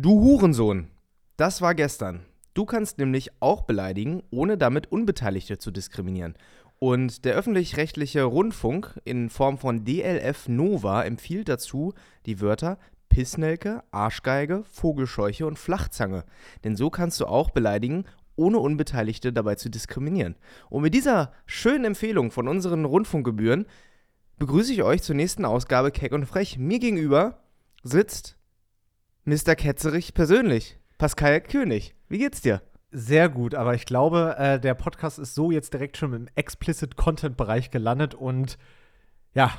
Du Hurensohn, das war gestern. Du kannst nämlich auch beleidigen, ohne damit Unbeteiligte zu diskriminieren. Und der öffentlich-rechtliche Rundfunk in Form von DLF Nova empfiehlt dazu die Wörter Pissnelke, Arschgeige, Vogelscheuche und Flachzange. Denn so kannst du auch beleidigen, ohne Unbeteiligte dabei zu diskriminieren. Und mit dieser schönen Empfehlung von unseren Rundfunkgebühren begrüße ich euch zur nächsten Ausgabe Keck und Frech. Mir gegenüber sitzt Mr. Ketzerich persönlich, Pascal König. Wie geht's dir? Sehr gut, aber ich glaube, äh, der Podcast ist so jetzt direkt schon im Explicit Content Bereich gelandet und ja,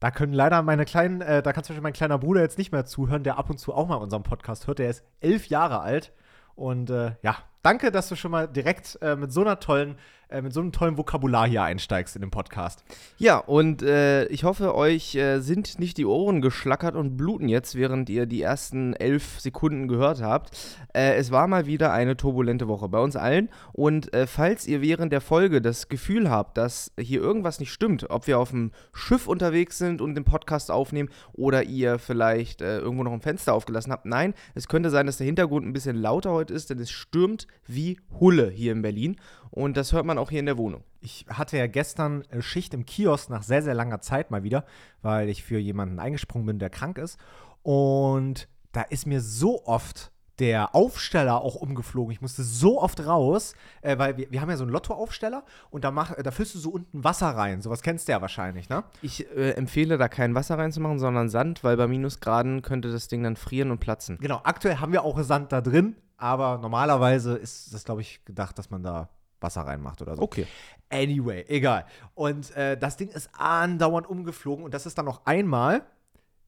da können leider meine kleinen, äh, da kann zum Beispiel mein kleiner Bruder jetzt nicht mehr zuhören, der ab und zu auch mal unseren Podcast hört. Der ist elf Jahre alt und äh, ja, danke, dass du schon mal direkt äh, mit so einer tollen äh, mit so einem tollen Vokabular hier einsteigst in dem Podcast. Ja, und äh, ich hoffe, euch äh, sind nicht die Ohren geschlackert und bluten jetzt, während ihr die ersten elf Sekunden gehört habt. Äh, es war mal wieder eine turbulente Woche bei uns allen. Und äh, falls ihr während der Folge das Gefühl habt, dass hier irgendwas nicht stimmt, ob wir auf dem Schiff unterwegs sind und den Podcast aufnehmen oder ihr vielleicht äh, irgendwo noch ein Fenster aufgelassen habt, nein, es könnte sein, dass der Hintergrund ein bisschen lauter heute ist, denn es stürmt wie Hulle hier in Berlin. Und das hört man auch hier in der Wohnung. Ich hatte ja gestern äh, Schicht im Kiosk nach sehr, sehr langer Zeit mal wieder, weil ich für jemanden eingesprungen bin, der krank ist. Und da ist mir so oft der Aufsteller auch umgeflogen. Ich musste so oft raus, äh, weil wir, wir haben ja so einen Lottoaufsteller und da, mach, da füllst du so unten Wasser rein. Sowas kennst du ja wahrscheinlich, ne? Ich äh, empfehle da kein Wasser reinzumachen, sondern Sand, weil bei Minusgraden könnte das Ding dann frieren und platzen. Genau, aktuell haben wir auch Sand da drin, aber normalerweise ist das, glaube ich, gedacht, dass man da Wasser reinmacht oder so. Okay. Anyway, egal. Und äh, das Ding ist andauernd umgeflogen und das ist dann noch einmal,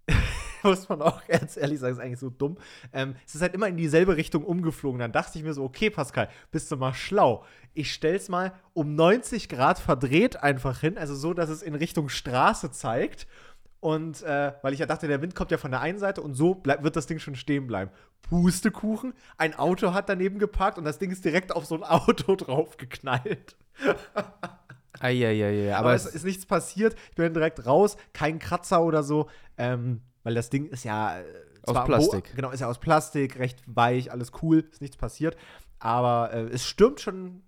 muss man auch ganz ehrlich sagen, ist eigentlich so dumm. Ähm, es ist halt immer in dieselbe Richtung umgeflogen. Dann dachte ich mir so, okay, Pascal, bist du mal schlau. Ich stell's mal um 90 Grad verdreht einfach hin, also so, dass es in Richtung Straße zeigt. Und äh, weil ich ja dachte, der Wind kommt ja von der einen Seite und so bleib, wird das Ding schon stehen bleiben. Pustekuchen, ein Auto hat daneben geparkt und das Ding ist direkt auf so ein Auto draufgeknallt. Eieiei, aber, aber es ist nichts passiert. Ich bin direkt raus, kein Kratzer oder so, ähm, weil das Ding ist ja äh, aus Plastik. Genau, ist ja aus Plastik, recht weich, alles cool, ist nichts passiert. Aber äh, es stürmt schon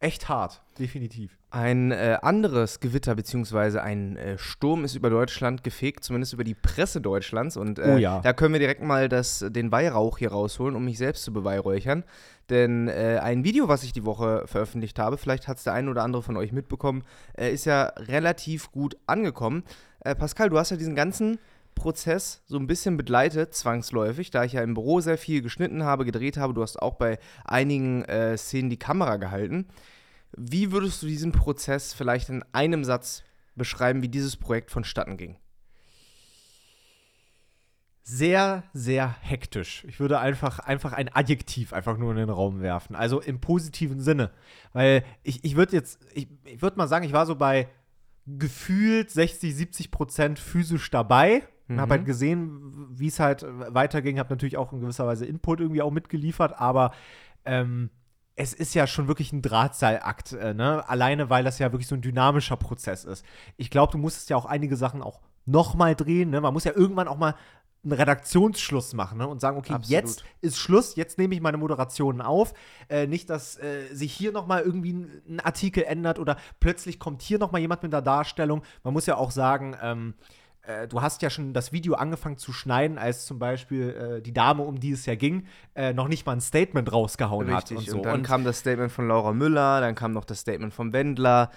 echt hart, definitiv. Ein äh, anderes Gewitter bzw. ein äh, Sturm ist über Deutschland gefegt, zumindest über die Presse Deutschlands. Und äh, oh ja. da können wir direkt mal das, den Weihrauch hier rausholen, um mich selbst zu beweihräuchern. Denn äh, ein Video, was ich die Woche veröffentlicht habe, vielleicht hat es der ein oder andere von euch mitbekommen, äh, ist ja relativ gut angekommen. Äh, Pascal, du hast ja diesen ganzen Prozess so ein bisschen begleitet, zwangsläufig, da ich ja im Büro sehr viel geschnitten habe, gedreht habe. Du hast auch bei einigen äh, Szenen die Kamera gehalten. Wie würdest du diesen Prozess vielleicht in einem Satz beschreiben, wie dieses Projekt vonstatten ging? Sehr, sehr hektisch. Ich würde einfach, einfach ein Adjektiv einfach nur in den Raum werfen. Also im positiven Sinne. Weil ich, ich würde jetzt, ich, ich würde mal sagen, ich war so bei gefühlt 60, 70 Prozent physisch dabei Mhm. Habe halt gesehen, wie es halt weiterging, habe natürlich auch in gewisser Weise Input irgendwie auch mitgeliefert, aber ähm, es ist ja schon wirklich ein Drahtseilakt, äh, ne? Alleine, weil das ja wirklich so ein dynamischer Prozess ist. Ich glaube, du musstest ja auch einige Sachen auch nochmal drehen, ne? Man muss ja irgendwann auch mal einen Redaktionsschluss machen ne? und sagen, okay, Absolut. jetzt ist Schluss, jetzt nehme ich meine Moderationen auf. Äh, nicht, dass äh, sich hier nochmal irgendwie ein, ein, Artikel ändert oder plötzlich kommt hier nochmal jemand mit der Darstellung. Man muss ja auch sagen, ähm, äh, du hast ja schon das Video angefangen zu schneiden, als zum Beispiel äh, die Dame, um die es ja ging, äh, noch nicht mal ein Statement rausgehauen Richtig, hat. Und, so. und dann und kam das Statement von Laura Müller, dann kam noch das Statement vom Wendler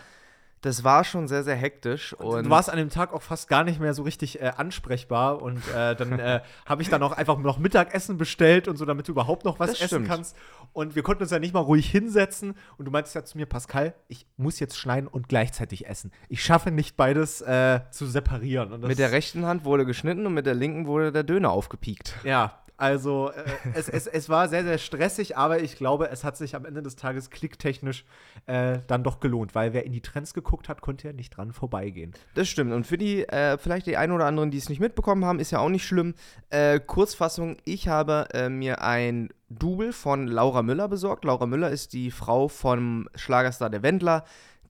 das war schon sehr, sehr hektisch. Und du warst an dem Tag auch fast gar nicht mehr so richtig äh, ansprechbar. Und äh, dann äh, habe ich dann auch einfach noch Mittagessen bestellt und so, damit du überhaupt noch was das essen stimmt. kannst. Und wir konnten uns ja nicht mal ruhig hinsetzen. Und du meintest ja zu mir, Pascal, ich muss jetzt schneiden und gleichzeitig essen. Ich schaffe nicht beides äh, zu separieren. mit der rechten Hand wurde geschnitten und mit der linken wurde der Döner aufgepiekt. Ja, also äh, es, es, es war sehr, sehr stressig, aber ich glaube, es hat sich am Ende des Tages klicktechnisch äh, dann doch gelohnt, weil wer in die Trends geguckt hat, konnte ja nicht dran vorbeigehen. Das stimmt. Und für die, äh, vielleicht die einen oder anderen, die es nicht mitbekommen haben, ist ja auch nicht schlimm. Äh, Kurzfassung, ich habe äh, mir ein Double von Laura Müller besorgt. Laura Müller ist die Frau vom Schlagerstar der Wendler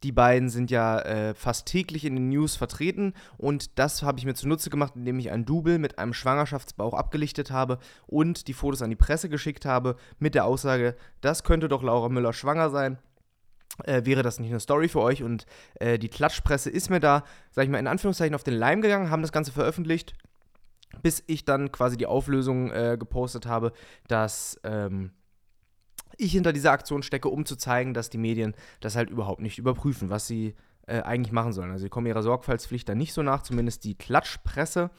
Die beiden sind ja äh, fast täglich in den News vertreten und das habe ich mir zunutze gemacht, indem ich ein Double mit einem Schwangerschaftsbauch abgelichtet habe und die Fotos an die Presse geschickt habe mit der Aussage, das könnte doch Laura Müller schwanger sein. Äh, wäre das nicht eine Story für euch? Und äh, die Klatschpresse ist mir da, sag ich mal, in Anführungszeichen auf den Leim gegangen, haben das Ganze veröffentlicht, bis ich dann quasi die Auflösung äh, gepostet habe, dass ähm, ich hinter dieser Aktion stecke, um zu zeigen, dass die Medien das halt überhaupt nicht überprüfen, was sie äh, eigentlich machen sollen. Also sie kommen ihrer Sorgfaltspflicht da nicht so nach, zumindest die Klatschpresse.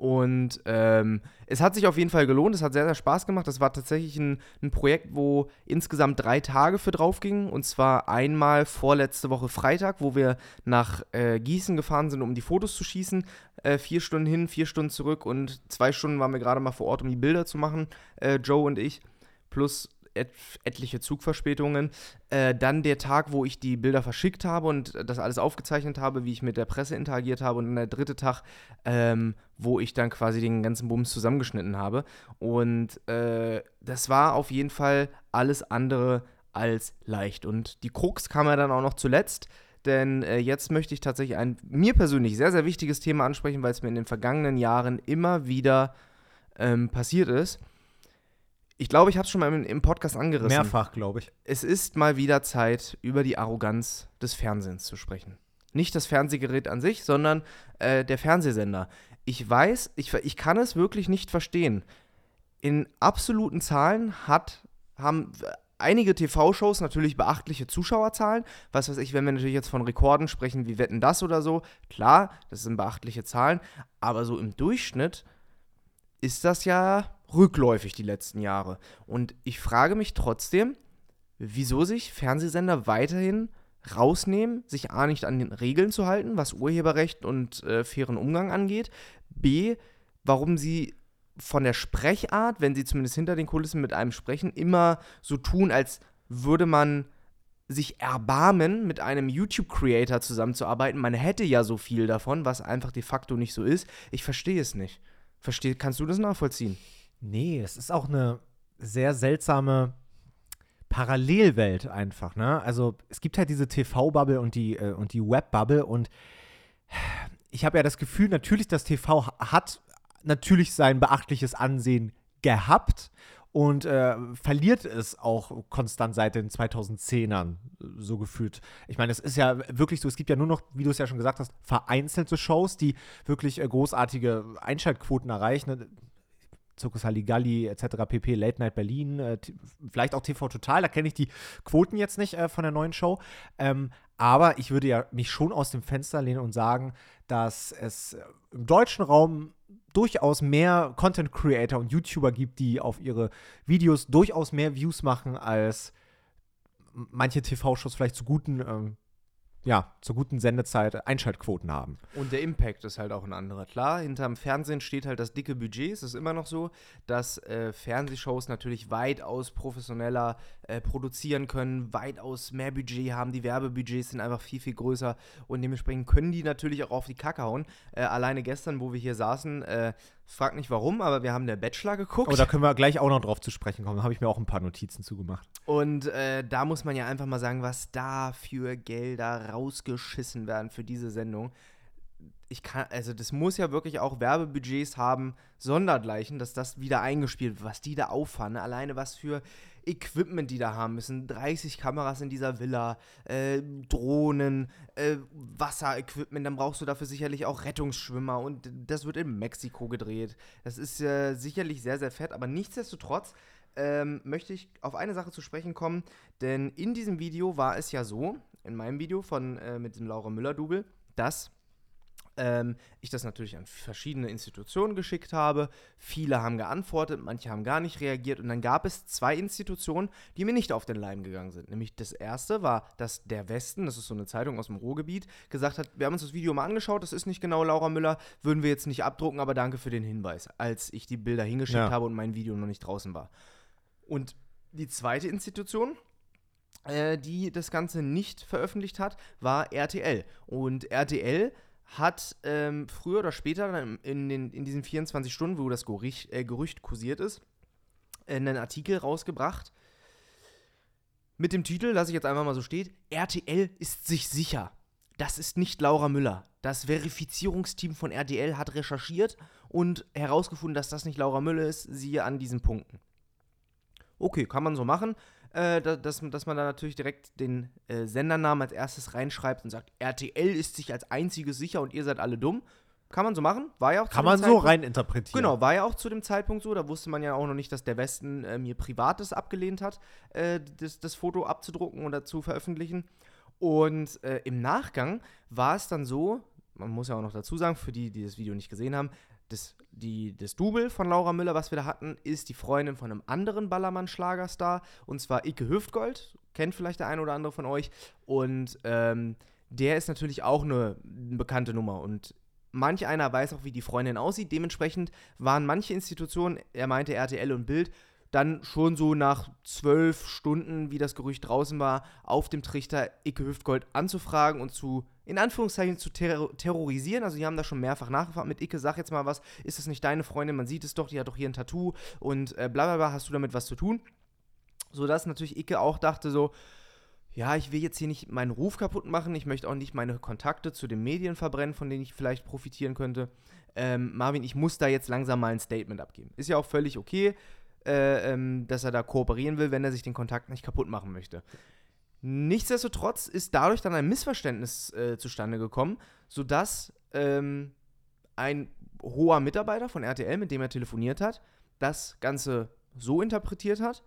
Und ähm, es hat sich auf jeden Fall gelohnt, es hat sehr, sehr Spaß gemacht. Das war tatsächlich ein, ein Projekt, wo insgesamt drei Tage für drauf gingen. Und zwar einmal vorletzte Woche Freitag, wo wir nach äh, Gießen gefahren sind, um die Fotos zu schießen. Äh, vier Stunden hin, vier Stunden zurück und zwei Stunden waren wir gerade mal vor Ort, um die Bilder zu machen, äh, Joe und ich. Plus et etliche Zugverspätungen. Äh, dann der Tag, wo ich die Bilder verschickt habe und das alles aufgezeichnet habe, wie ich mit der Presse interagiert habe. Und dann der dritte Tag, ähm, wo ich dann quasi den ganzen Bums zusammengeschnitten habe. Und äh, das war auf jeden Fall alles andere als leicht. Und die Krux kam ja dann auch noch zuletzt. Denn äh, jetzt möchte ich tatsächlich ein mir persönlich sehr, sehr wichtiges Thema ansprechen, weil es mir in den vergangenen Jahren immer wieder ähm, passiert ist. Ich glaube, ich habe es schon mal im, im, Podcast angerissen. Mehrfach, glaube ich. Es ist mal wieder Zeit, über die Arroganz des Fernsehens zu sprechen. Nicht das Fernsehgerät an sich, sondern äh, der Fernsehsender. Ich weiß, ich, ich kann es wirklich nicht verstehen. In absoluten Zahlen hat, haben einige TV-Shows natürlich beachtliche Zuschauerzahlen. Was weiß ich, wenn wir natürlich jetzt von Rekorden sprechen, wie Wetten das oder so, klar, das sind beachtliche Zahlen. Aber so im Durchschnitt ist das ja rückläufig die letzten Jahre. Und ich frage mich trotzdem, wieso sich Fernsehsender weiterhin rausnehmen, sich A nicht an den Regeln zu halten, was Urheberrecht und äh, fairen Umgang angeht, B, warum sie von der Sprechart, wenn sie zumindest hinter den Kulissen mit einem sprechen, immer so tun, als würde man sich erbarmen, mit einem YouTube-Creator zusammenzuarbeiten. Man hätte ja so viel davon, was einfach de facto nicht so ist. Ich verstehe es nicht. Versteh, kannst du das nachvollziehen? Nee, es ist auch eine sehr seltsame Parallelwelt einfach, ne? Also es gibt halt diese TV-Bubble und die, äh, und die Web-Bubble und ich habe ja das Gefühl, natürlich, das TV hat natürlich sein beachtliches Ansehen gehabt und äh, verliert es auch konstant seit den 2010ern, so gefühlt. Ich meine, es ist ja wirklich so, es gibt ja nur noch, wie du es ja schon gesagt hast, vereinzelte Shows, die wirklich äh, großartige Einschaltquoten erreichen. Zirkus Halligalli etc. pp. Late Night Berlin, äh, vielleicht auch TV Total, da kenne ich die Quoten jetzt nicht äh, von der neuen Show. Ähm, aber ich würde ja mich schon aus dem Fenster lehnen und sagen, dass es im deutschen Raum durchaus mehr Content Creator und YouTuber gibt, die auf ihre Videos durchaus mehr Views machen als manche TV-Shows vielleicht zu guten ähm, ja, zur guten Sendezeit Einschaltquoten haben. Und der Impact ist halt auch ein anderer. Klar, hinterm Fernsehen steht halt das dicke Budget. Es ist immer noch so, dass äh, Fernsehshows natürlich weitaus professioneller äh, produzieren können, weitaus mehr Budget haben. Die Werbebudgets sind einfach viel, viel größer und dementsprechend können die natürlich auch auf die Kacke hauen. Äh, alleine gestern, wo wir hier saßen, äh, Frag nicht warum, aber wir haben der Bachelor geguckt. Oh, da können wir gleich auch noch drauf zu sprechen kommen. Da habe ich mir auch ein paar Notizen zugemacht. Und äh, da muss man ja einfach mal sagen, was da für Gelder rausgeschissen werden für diese Sendung. Ich kann, also das muss ja wirklich auch Werbebudgets haben, sondergleichen, dass das wieder eingespielt wird, was die da auffahren. Ne? Alleine was für Equipment die da haben müssen. 30 Kameras in dieser Villa, äh, Drohnen, äh, Wasserequipment. Dann brauchst du dafür sicherlich auch Rettungsschwimmer und das wird in Mexiko gedreht. Das ist äh, sicherlich sehr, sehr fett, aber nichtsdestotrotz ähm, möchte ich auf eine Sache zu sprechen kommen, denn in diesem Video war es ja so, in meinem Video von äh, mit dem Laura Müller-Double, dass ähm, ich das natürlich an verschiedene Institutionen geschickt habe. Viele haben geantwortet, manche haben gar nicht reagiert. Und dann gab es zwei Institutionen, die mir nicht auf den Leim gegangen sind. Nämlich das erste war, dass der Westen, das ist so eine Zeitung aus dem Ruhrgebiet, gesagt hat, wir haben uns das Video mal angeschaut, das ist nicht genau Laura Müller, würden wir jetzt nicht abdrucken, aber danke für den Hinweis, als ich die Bilder hingeschickt ja. habe und mein Video noch nicht draußen war. Und die zweite Institution, äh, die das Ganze nicht veröffentlicht hat, war RTL. Und RTL hat ähm, früher oder später in, den, in diesen 24 Stunden, wo das Gerücht, äh, Gerücht kursiert ist, einen Artikel rausgebracht Mit dem Titel, lasse ich jetzt einfach mal so steht, RTL ist sich sicher. Das ist nicht Laura Müller. Das Verifizierungsteam von RTL hat recherchiert und herausgefunden, dass das nicht Laura Müller ist, siehe an diesen Punkten. Okay, kann man so machen, äh, dass, dass man da natürlich direkt den äh, Sendernamen als erstes reinschreibt und sagt, RTL ist sich als einziges sicher und ihr seid alle dumm. Kann man so machen, war ja auch Kann man so rein interpretieren. Genau, war ja auch zu dem Zeitpunkt so. Da wusste man ja auch noch nicht, dass der Westen äh, mir Privates abgelehnt hat, äh, das, das Foto abzudrucken oder zu veröffentlichen. Und äh, im Nachgang war es dann so, man muss ja auch noch dazu sagen, für die, die das Video nicht gesehen haben, das, die, das Double von Laura Müller, was wir da hatten, ist die Freundin von einem anderen Ballermann-Schlagerstar, und zwar Icke Hüftgold, kennt vielleicht der eine oder andere von euch. Und ähm, der ist natürlich auch eine, eine bekannte Nummer. Und manch einer weiß auch, wie die Freundin aussieht. Dementsprechend waren manche Institutionen, er meinte RTL und Bild, dann schon so nach zwölf Stunden, wie das Gerücht draußen war, auf dem Trichter Icke Hüftgold anzufragen und zu, in Anführungszeichen, zu ter terrorisieren. Also die haben da schon mehrfach nachgefragt mit Icke, sag jetzt mal was, ist das nicht deine Freundin? Man sieht es doch, die hat doch hier ein Tattoo und äh, bla bla bla, hast du damit was zu tun? Sodass natürlich Icke auch dachte so, ja, ich will jetzt hier nicht meinen Ruf kaputt machen, ich möchte auch nicht meine Kontakte zu den Medien verbrennen, von denen ich vielleicht profitieren könnte. Ähm, Marvin, ich muss da jetzt langsam mal ein Statement abgeben. Ist ja auch völlig okay, äh, ähm, dass er da kooperieren will, wenn er sich den Kontakt nicht kaputt machen möchte. Nichtsdestotrotz ist dadurch dann ein Missverständnis äh, zustande gekommen, sodass ähm, ein hoher Mitarbeiter von RTL, mit dem er telefoniert hat, das Ganze so interpretiert hat,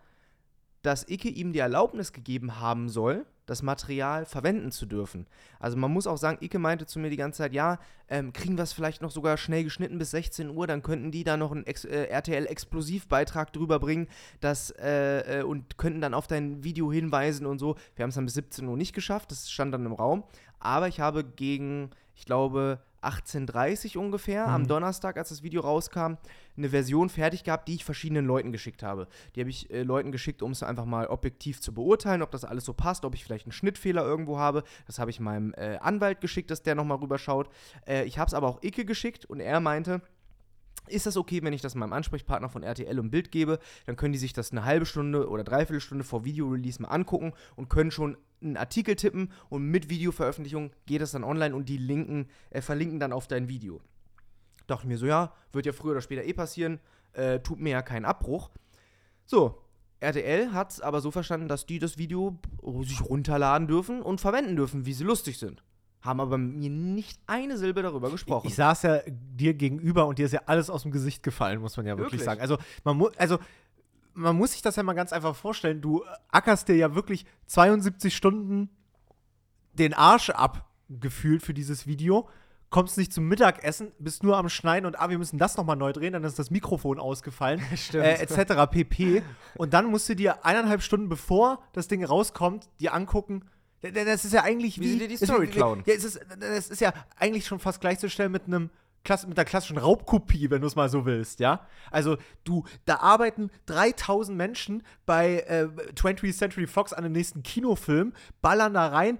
dass Icke ihm die Erlaubnis gegeben haben soll, das Material verwenden zu dürfen. Also man muss auch sagen, Icke meinte zu mir die ganze Zeit, ja, ähm, kriegen wir es vielleicht noch sogar schnell geschnitten bis 16 Uhr, dann könnten die da noch einen äh, RTL-Explosivbeitrag drüber bringen das, äh, äh, und könnten dann auf dein Video hinweisen und so. Wir haben es dann bis 17 Uhr nicht geschafft, das stand dann im Raum. Aber ich habe gegen, ich glaube, 18.30 ungefähr, mhm. am Donnerstag, als das Video rauskam, eine Version fertig gehabt, die ich verschiedenen Leuten geschickt habe. Die habe ich äh, Leuten geschickt, um es einfach mal objektiv zu beurteilen, ob das alles so passt, ob ich vielleicht einen Schnittfehler irgendwo habe. Das habe ich meinem äh, Anwalt geschickt, dass der nochmal rüberschaut. Äh, ich habe es aber auch Icke geschickt und er meinte, ist das okay, wenn ich das meinem Ansprechpartner von RTL und Bild gebe? Dann können die sich das eine halbe Stunde oder dreiviertel Stunde vor Videorelease mal angucken und können schon einen Artikel tippen und mit Videoveröffentlichung geht das dann online und die linken, äh, verlinken dann auf dein Video. Dachte mir so, ja, wird ja früher oder später eh passieren, äh, tut mir ja keinen Abbruch. So, RTL hat es aber so verstanden, dass die das Video sich runterladen dürfen und verwenden dürfen, wie sie lustig sind haben aber mir nicht eine Silbe darüber gesprochen. Ich, ich saß ja dir gegenüber und dir ist ja alles aus dem Gesicht gefallen, muss man ja wirklich, wirklich? sagen. Also man muss, also man muss sich das ja mal ganz einfach vorstellen. Du ackerst dir ja wirklich 72 Stunden den Arsch abgefühlt für dieses Video, kommst nicht zum Mittagessen, bist nur am Schneiden und ah, wir müssen das nochmal neu drehen, dann ist das Mikrofon ausgefallen, äh, etc. pp. Und dann musst du dir eineinhalb Stunden bevor das Ding rauskommt, dir angucken, das ist ja eigentlich wie. Wie sie dir die Story klauen. Ja, es ist, das ist ja eigentlich schon fast gleichzustellen mit einem. mit der klassischen Raubkopie, wenn du es mal so willst, ja? Also, du, da arbeiten 3000 Menschen bei äh, 20th Century Fox an dem nächsten Kinofilm, ballern da rein,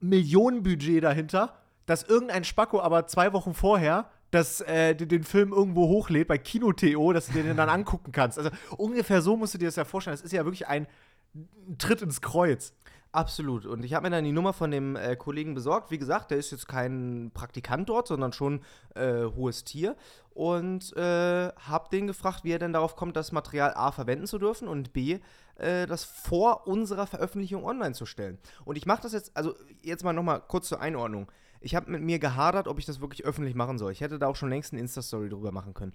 Millionenbudget dahinter, dass irgendein Spacko aber zwei Wochen vorher das, äh, den Film irgendwo hochlädt bei Kino.to, dass du dir den dann angucken kannst. Also ungefähr so musst du dir das ja vorstellen. Das ist ja wirklich ein Tritt ins Kreuz. Absolut. Und ich habe mir dann die Nummer von dem äh, Kollegen besorgt. Wie gesagt, der ist jetzt kein Praktikant dort, sondern schon äh, hohes Tier. Und äh, habe den gefragt, wie er denn darauf kommt, das Material A verwenden zu dürfen und B, äh, das vor unserer Veröffentlichung online zu stellen. Und ich mache das jetzt, also jetzt mal nochmal kurz zur Einordnung. Ich habe mit mir gehadert, ob ich das wirklich öffentlich machen soll. Ich hätte da auch schon längst eine Insta-Story drüber machen können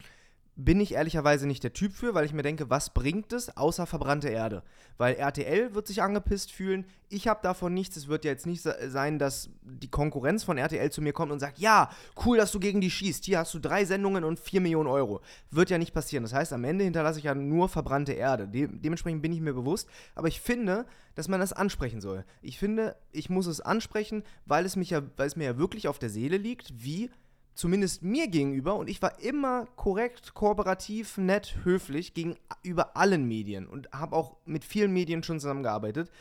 bin ich ehrlicherweise nicht der Typ für, weil ich mir denke, was bringt es außer verbrannte Erde? Weil RTL wird sich angepisst fühlen, ich habe davon nichts. Es wird ja jetzt nicht sein, dass die Konkurrenz von RTL zu mir kommt und sagt, ja, cool, dass du gegen die schießt. Hier hast du drei Sendungen und vier Millionen Euro. Wird ja nicht passieren. Das heißt, am Ende hinterlasse ich ja nur verbrannte Erde. De dementsprechend bin ich mir bewusst. Aber ich finde, dass man das ansprechen soll. Ich finde, ich muss es ansprechen, weil es, mich ja, weil es mir ja wirklich auf der Seele liegt, wie zumindest mir gegenüber, und ich war immer korrekt, kooperativ, nett, höflich gegenüber allen Medien und habe auch mit vielen Medien schon zusammengearbeitet,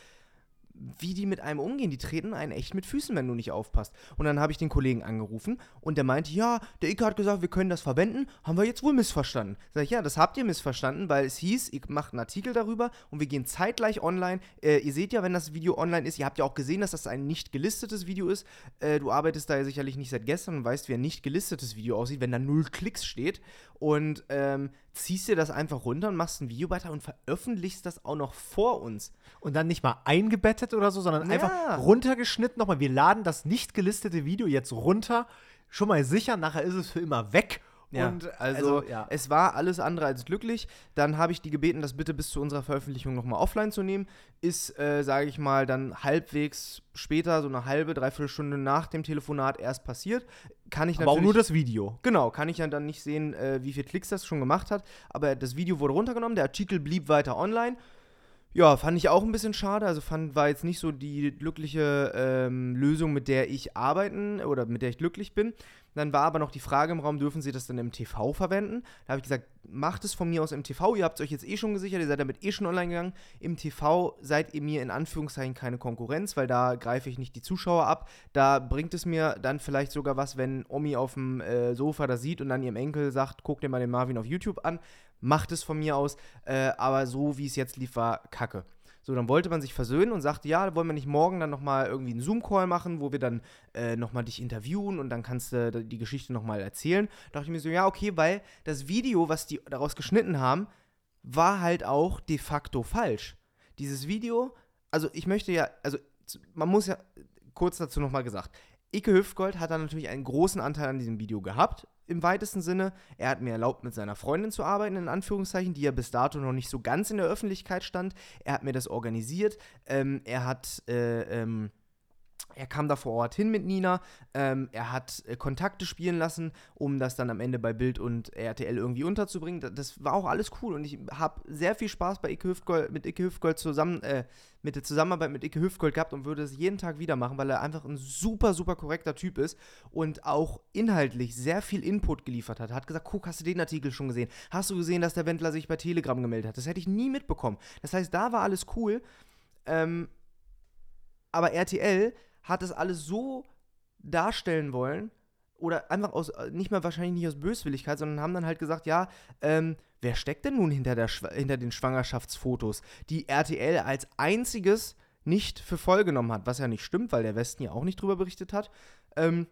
wie die mit einem umgehen. Die treten einen echt mit Füßen, wenn du nicht aufpasst. Und dann habe ich den Kollegen angerufen und der meinte, ja, der Ike hat gesagt, wir können das verwenden. Haben wir jetzt wohl missverstanden. Sag ich, ja, das habt ihr missverstanden, weil es hieß, ihr macht einen Artikel darüber und wir gehen zeitgleich online. Äh, ihr seht ja, wenn das Video online ist, ihr habt ja auch gesehen, dass das ein nicht gelistetes Video ist. Äh, du arbeitest da ja sicherlich nicht seit gestern und weißt, wie ein nicht gelistetes Video aussieht, wenn da null Klicks steht. Und ähm, ziehst dir das einfach runter und machst ein Videobeitrag und veröffentlichst das auch noch vor uns. Und dann nicht mal eingebettet oder so, sondern Ja. einfach runtergeschnitten nochmal. Wir laden das nicht gelistete Video jetzt runter. Schon mal sicher, nachher ist es für immer weg. Ja, Und also, ja. es war alles andere als glücklich. Dann habe ich die gebeten, das bitte bis zu unserer Veröffentlichung nochmal offline zu nehmen. Ist, äh, sage ich mal, dann halbwegs später, so eine halbe, dreiviertel Stunde nach dem Telefonat erst passiert. Kann ich Aber auch natürlich. nur das Video. Genau, kann ich ja dann nicht sehen, äh, wie viele Klicks das schon gemacht hat. Aber das Video wurde runtergenommen, der Artikel blieb weiter online. Ja, fand ich auch ein bisschen schade. Also fand, war jetzt nicht so die glückliche ähm, Lösung, mit der ich arbeiten oder mit der ich glücklich bin. Dann war aber noch die Frage im Raum, dürfen Sie das dann im TV verwenden? Da habe ich gesagt, macht es von mir aus im TV. Ihr habt es euch jetzt eh schon gesichert, ihr seid damit eh schon online gegangen. Im TV seid ihr mir in Anführungszeichen keine Konkurrenz, weil da greife ich nicht die Zuschauer ab. Da bringt es mir dann vielleicht sogar was, wenn Omi auf dem äh, Sofa das sieht und dann ihrem Enkel sagt, guck dir mal den Marvin auf YouTube an. Macht es von mir aus. Äh, aber so wie es jetzt lief, war kacke. So, dann wollte man sich versöhnen und sagte, ja, wollen wir nicht morgen dann nochmal irgendwie einen Zoom-Call machen, wo wir dann äh, nochmal dich interviewen und dann kannst du die Geschichte nochmal erzählen. Da dachte ich mir so, ja, okay, weil das Video, was die daraus geschnitten haben, war halt auch de facto falsch. Dieses Video, also ich möchte ja, also man muss ja, kurz dazu nochmal gesagt, Ike Hüftgold hat da natürlich einen großen Anteil an diesem Video gehabt, im weitesten Sinne. Er hat mir erlaubt, mit seiner Freundin zu arbeiten, in Anführungszeichen, die ja bis dato noch nicht so ganz in der Öffentlichkeit stand. Er hat mir das organisiert. Ähm, er hat, äh, ähm, er kam da vor Ort hin mit Nina. Ähm, er hat äh, Kontakte spielen lassen, um das dann am Ende bei Bild und RTL irgendwie unterzubringen. Da- Das war auch alles cool und ich habe sehr viel Spaß bei Ike Hüftgold, mit Ike Hüftgold zusammen, äh, mit der Zusammenarbeit mit Ike Hüftgold gehabt und würde es jeden Tag wieder machen, weil er einfach ein super, super korrekter Typ ist und auch inhaltlich sehr viel Input geliefert hat. Hat gesagt, guck, hast du den Artikel schon gesehen? Hast du gesehen, dass der Wendler sich bei Telegram gemeldet hat? Das hätte ich nie mitbekommen. Das heißt, da war alles cool. Ähm, aber RTL hat das alles so darstellen wollen oder einfach aus, äh, nicht mal wahrscheinlich nicht aus Böswilligkeit, sondern haben dann halt gesagt, ja, ähm, wer steckt denn nun hinter, der, hinter den Schwangerschaftsfotos, die RTL als einziges nicht für voll genommen hat, was ja nicht stimmt, weil der Westen ja auch nicht drüber berichtet hat. Ähm,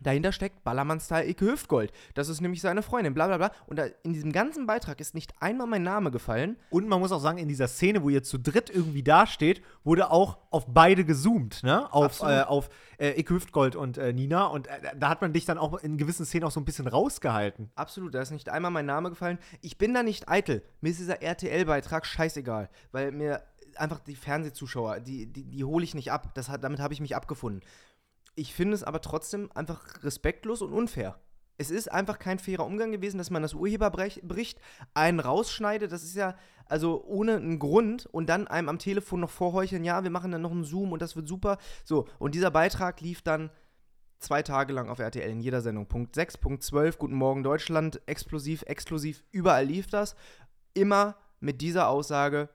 dahinter steckt Ballermann-Style Ike Hüftgold. Das ist nämlich seine Freundin, bla bla bla. Und da, in diesem ganzen Beitrag ist nicht einmal mein Name gefallen. Und man muss auch sagen, in dieser Szene, wo ihr zu dritt irgendwie dasteht, wurde auch auf beide gezoomt, ne? Auf, äh, auf äh, Ike Hüftgold und äh, Nina. Und äh, da hat man dich dann auch in gewissen Szenen auch so ein bisschen rausgehalten. Absolut, da ist nicht einmal mein Name gefallen. Ich bin da nicht eitel. Mir ist dieser RTL-Beitrag scheißegal, weil mir einfach die Fernsehzuschauer, die, die, die hole ich nicht ab. Das hat, damit habe ich mich abgefunden. Ich finde es aber trotzdem einfach respektlos und unfair. Es ist einfach kein fairer Umgang gewesen, dass man das Urheberbericht einen rausschneidet. Das ist ja, also ohne einen Grund und dann einem am Telefon noch vorheucheln, ja, wir machen dann noch einen Zoom und das wird super. So, und dieser Beitrag lief dann zwei Tage lang auf RTL in jeder Sendung. Punkt 6, Punkt 12, Guten Morgen Deutschland, explosiv, exklusiv, überall lief das. Immer mit dieser Aussage,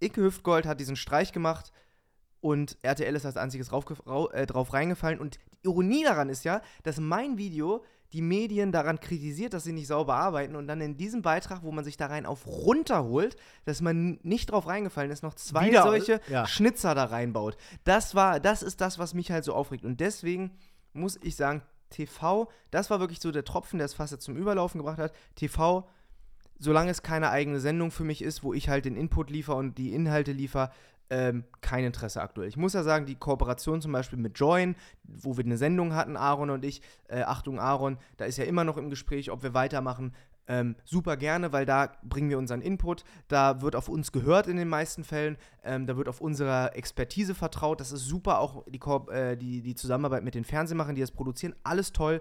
Icke Hüftgold hat diesen Streich gemacht und RTL ist als einziges drauf, äh, drauf reingefallen. Und die Ironie daran ist ja, dass mein Video die Medien daran kritisiert, dass sie nicht sauber arbeiten und dann in diesem Beitrag, wo man sich da rein auf runterholt, dass man nicht drauf reingefallen ist, noch zwei Wieder, solche ja. Schnitzer da reinbaut. Das war, das ist das, was mich halt so aufregt. Und deswegen muss ich sagen, TV, das war wirklich so der Tropfen, der es fast zum Überlaufen gebracht hat. TV, solange es keine eigene Sendung für mich ist, wo ich halt den Input liefere und die Inhalte liefere, ähm, kein Interesse aktuell. Ich muss ja sagen, die Kooperation zum Beispiel mit Join, wo wir eine Sendung hatten, Aaron und ich, äh, Achtung Aaron, da ist ja immer noch im Gespräch, ob wir weitermachen. Ähm, super gerne, weil da bringen wir unseren Input, da wird auf uns gehört in den meisten Fällen, ähm, da wird auf unsere Expertise vertraut, das ist super, auch die, Koop äh, die, die Zusammenarbeit mit den Fernsehmachern, die das produzieren, alles toll.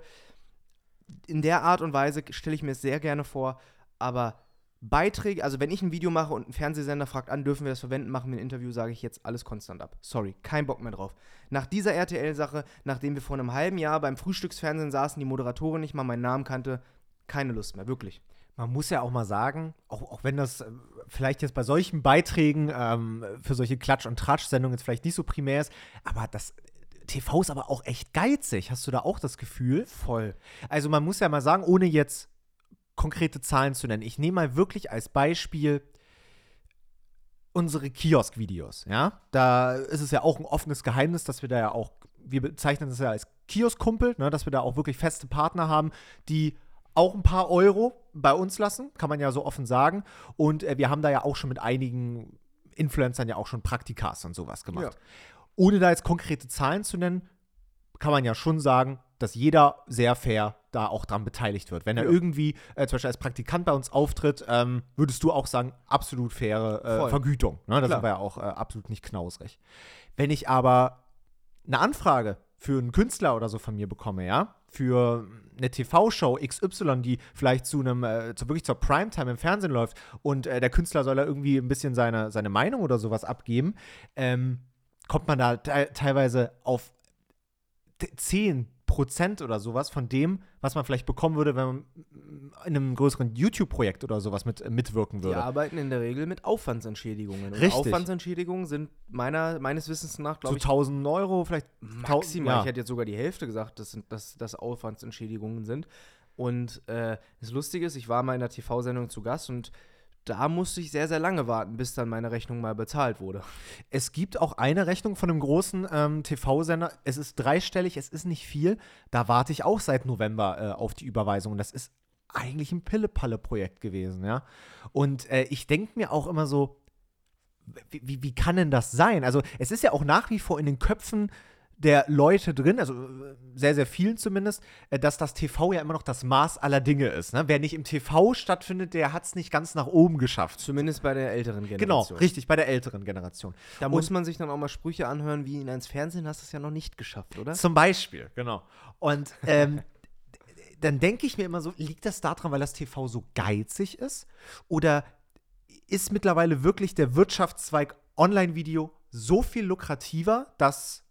In der Art und Weise stelle ich mir es sehr gerne vor, aber Beiträge, also wenn ich ein Video mache und ein Fernsehsender fragt an, dürfen wir das verwenden, machen wir ein Interview, sage ich jetzt alles konstant ab. Sorry, kein Bock mehr drauf. Nach dieser RTL-Sache, nachdem wir vor einem halben Jahr beim Frühstücksfernsehen saßen, die Moderatorin nicht mal meinen Namen kannte, keine Lust mehr, wirklich. Man muss ja auch mal sagen, auch, auch wenn das äh, vielleicht jetzt bei solchen Beiträgen ähm, für solche Klatsch- und Tratsch-Sendungen jetzt vielleicht nicht so primär ist, aber das TV ist aber auch echt geizig. Hast du da auch das Gefühl? Voll. Also man muss ja mal sagen, ohne jetzt konkrete Zahlen zu nennen, ich nehme mal wirklich als Beispiel unsere Kiosk-Videos, ja. Da ist es ja auch ein offenes Geheimnis, dass wir da ja auch, wir bezeichnen das ja als Kiosk-Kumpel, ne, dass wir da auch wirklich feste Partner haben, die auch ein paar Euro bei uns lassen, kann man ja so offen sagen. Und äh, wir haben da ja auch schon mit einigen Influencern ja auch schon Praktikas und sowas gemacht. Ja. Ohne da jetzt konkrete Zahlen zu nennen, kann man ja schon sagen, dass jeder sehr fair da auch dran beteiligt wird. Wenn er ja. irgendwie äh, zum Beispiel als Praktikant bei uns auftritt, ähm, würdest du auch sagen, absolut faire äh, Vergütung. Ne? Da Klar. ja auch äh, absolut nicht knausrig. Wenn ich aber eine Anfrage für einen Künstler oder so von mir bekomme, ja, für eine TV-Show XY, die vielleicht zu einem, äh, wirklich zur Primetime im Fernsehen läuft und äh, der Künstler soll da irgendwie ein bisschen seine, seine Meinung oder sowas abgeben, ähm, kommt man da te teilweise auf 10, Prozent oder sowas von dem, was man vielleicht bekommen würde, wenn man in einem größeren YouTube-Projekt oder sowas mit, äh, mitwirken würde. Wir arbeiten in der Regel mit Aufwandsentschädigungen. Richtig. Und Aufwandsentschädigungen sind meiner, meines Wissens nach, glaube so ich. 1000 Euro, vielleicht maximal. Ja. Ich hätte jetzt sogar die Hälfte gesagt, dass das dass Aufwandsentschädigungen sind. Und äh, das Lustige ist, ich war mal in einer TV-Sendung zu Gast und da musste ich sehr, sehr lange warten, bis dann meine Rechnung mal bezahlt wurde. Es gibt auch eine Rechnung von einem großen ähm, TV-Sender. Es ist dreistellig, es ist nicht viel. Da warte ich auch seit November äh, auf die Überweisung. Das ist eigentlich ein Pille-Palle-Projekt gewesen, ja. Und äh, ich denke mir auch immer so, wie, wie, wie kann denn das sein? Also, es ist ja auch nach wie vor in den Köpfen der Leute drin, also äh, sehr, sehr vielen zumindest, äh, dass das TV ja immer noch das Maß aller Dinge ist. Ne? Wer nicht im TV stattfindet, der hat es nicht ganz nach oben geschafft. Zumindest bei der älteren Genau, Generation. richtig, bei der älteren Generation. Da muss man sich dann auch mal Sprüche anhören, wie in eins Fernsehen hast du es ja noch nicht geschafft, oder? Zum Beispiel, genau. Und ähm, dann denke ich mir immer so, liegt das daran, weil das TV so geizig ist? Oder ist mittlerweile wirklich der Wirtschaftszweig Online-Video so viel lukrativer, dass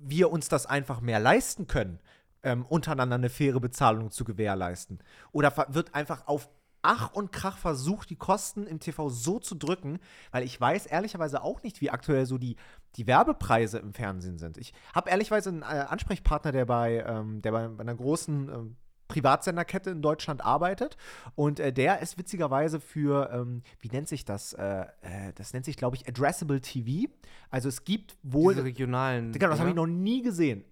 wir uns das einfach mehr leisten können, ähm, untereinander eine faire Bezahlung zu gewährleisten? Oder wird einfach auf Ach und Krach versucht, die Kosten im TV so zu drücken, weil ich weiß ehrlicherweise auch nicht, wie aktuell so die, die Werbepreise im Fernsehen sind. Ich habe ehrlicherweise einen äh, Ansprechpartner, der bei, ähm, der bei, bei einer großen ähm, Privatsenderkette in Deutschland arbeitet und äh, der ist witzigerweise für, ähm, wie nennt sich das? Äh, äh, das nennt sich, glaube ich, Addressable TV. Also es gibt wohl. Diese regionalen. Digga, das habe ich noch nie gesehen.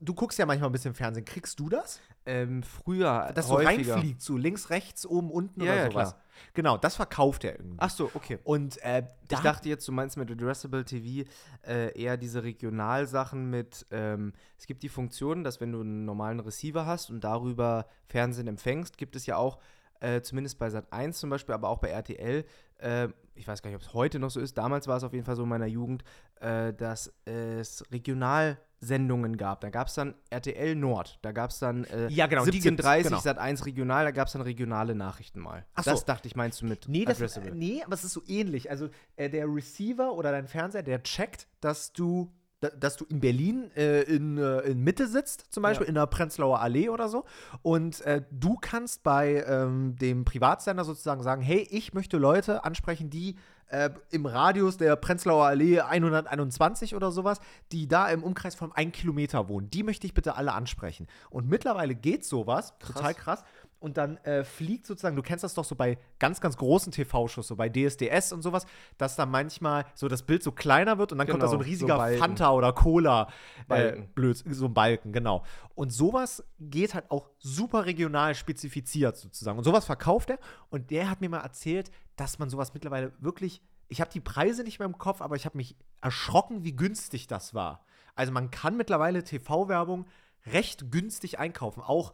Du guckst ja manchmal ein bisschen Fernsehen. Kriegst du das? ähm, früher Dass so häufiger. reinfliegt, so links, rechts, oben, unten Ja, oder ja, sowas. klar. Genau, das verkauft er irgendwie. Ach so, okay. Und äh, da Ich dachte jetzt, du meinst mit Addressable TV äh, eher diese Regionalsachen mit, ähm, es gibt die Funktion, dass wenn du einen normalen Receiver hast und darüber Fernsehen empfängst, gibt es ja auch, äh, zumindest bei Sat 1 zum Beispiel, aber auch bei RTL, äh, ich weiß gar nicht, ob es heute noch so ist, damals war es auf jeden Fall so in meiner Jugend, äh, dass es Regionalsendungen gab. Da gab es dann RTL Nord, da gab es dann äh, Ja, genau, die gibt's, 17.30 genau. Sat 1 Regional, da gab es dann regionale Nachrichten mal. Ach so. Das dachte ich, meinst du mit Nee, das, nee, aber es ist so ähnlich. Also äh, der Receiver oder dein Fernseher, der checkt, dass du, dass du in Berlin äh, in, äh, in Mitte sitzt, zum Beispiel Ja. in der Prenzlauer Allee oder so. Und äh, du kannst bei ähm, dem Privatsender sozusagen sagen, hey, ich möchte Leute ansprechen, die äh, im Radius der Prenzlauer Allee 121 oder sowas, die da im Umkreis von einem Kilometer wohnen. Die möchte ich bitte alle ansprechen. Und mittlerweile geht sowas, total krass. Und dann äh, fliegt sozusagen, du kennst das doch so bei ganz, ganz großen TV-Shows, so bei DSDS und sowas, dass da manchmal so das Bild so kleiner wird und dann kommt da so ein Genau, so riesiger Balken. Fanta oder Cola äh, Balken. blöd, so ein Balken, genau. Und sowas geht halt auch super regional spezifiziert sozusagen. Und sowas verkauft er. Und der hat mir mal erzählt, dass man sowas mittlerweile wirklich, ich habe die Preise nicht mehr im Kopf, aber ich habe mich erschrocken, wie günstig das war. Also man kann mittlerweile TV-Werbung recht günstig einkaufen. Auch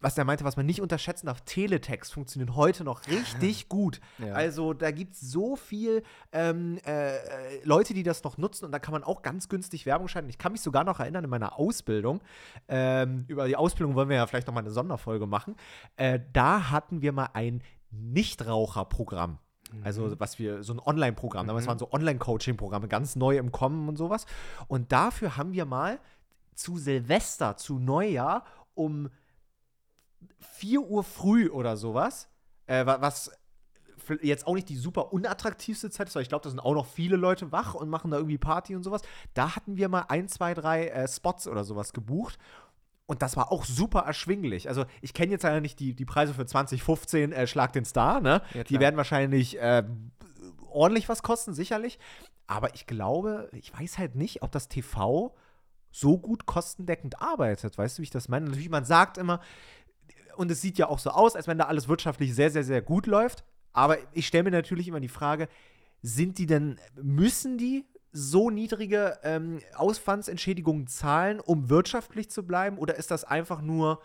was der meinte, was man nicht unterschätzen darf, Teletext funktionieren heute noch richtig gut. Ja. Also da gibt es so viel ähm, äh, äh, Leute, die das noch nutzen und da kann man auch ganz günstig Werbung schalten. Ich kann mich sogar noch erinnern in meiner Ausbildung, ähm, über die Ausbildung wollen wir ja vielleicht noch mal eine Sonderfolge machen, äh, da hatten wir mal ein Nichtraucherprogramm. Also, was wir, so ein Online-Programm, damals waren so Online-Coaching-Programme, ganz neu im Kommen und sowas. Und dafür haben wir mal zu Silvester, zu Neujahr um 4 Uhr früh oder sowas, äh, wa- was jetzt auch nicht die super unattraktivste Zeit ist, weil ich glaube, da sind auch noch viele Leute wach und machen da irgendwie Party und sowas. Da hatten wir mal ein, zwei, drei äh, Spots oder sowas gebucht. Und das war auch super erschwinglich. Also, ich kenne jetzt leider nicht die, die Preise für 2015, äh, Schlag den Star, ne? Ja, die werden wahrscheinlich äh, ordentlich was kosten, sicherlich. Aber ich glaube, ich weiß halt nicht, ob das TV so gut kostendeckend arbeitet. Weißt du, wie ich das meine? Natürlich, man sagt immer, und es sieht ja auch so aus, als wenn da alles wirtschaftlich sehr, sehr, sehr gut läuft. Aber ich stelle mir natürlich immer die Frage, sind die denn, müssen die so niedrige ähm, Ausfandsentschädigungen zahlen, um wirtschaftlich zu bleiben? Oder ist das einfach nur,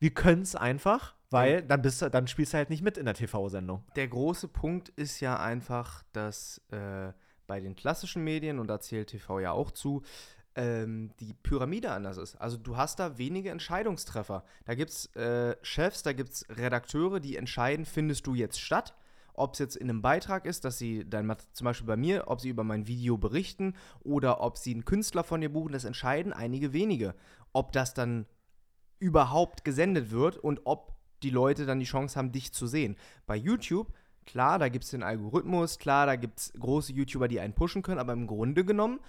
wir können es einfach, weil dann, bist du, dann spielst du halt nicht mit in der TV-Sendung? Der große Punkt ist ja einfach, dass äh, bei den klassischen Medien, und da zählt TV ja auch zu, ähm, die Pyramide anders ist. Also du hast da wenige Entscheidungstreffer. Da gibt es äh, Chefs, da gibt es Redakteure, die entscheiden, findest du jetzt statt? Ob es jetzt in einem Beitrag ist, dass sie dann zum Beispiel bei mir, ob sie über mein Video berichten oder ob sie einen Künstler von dir buchen, das entscheiden einige wenige. Ob das dann überhaupt gesendet wird und ob die Leute dann die Chance haben, dich zu sehen. Bei YouTube, klar, da gibt es den Algorithmus, klar, da gibt es große YouTuber, die einen pushen können, aber im Grunde genommen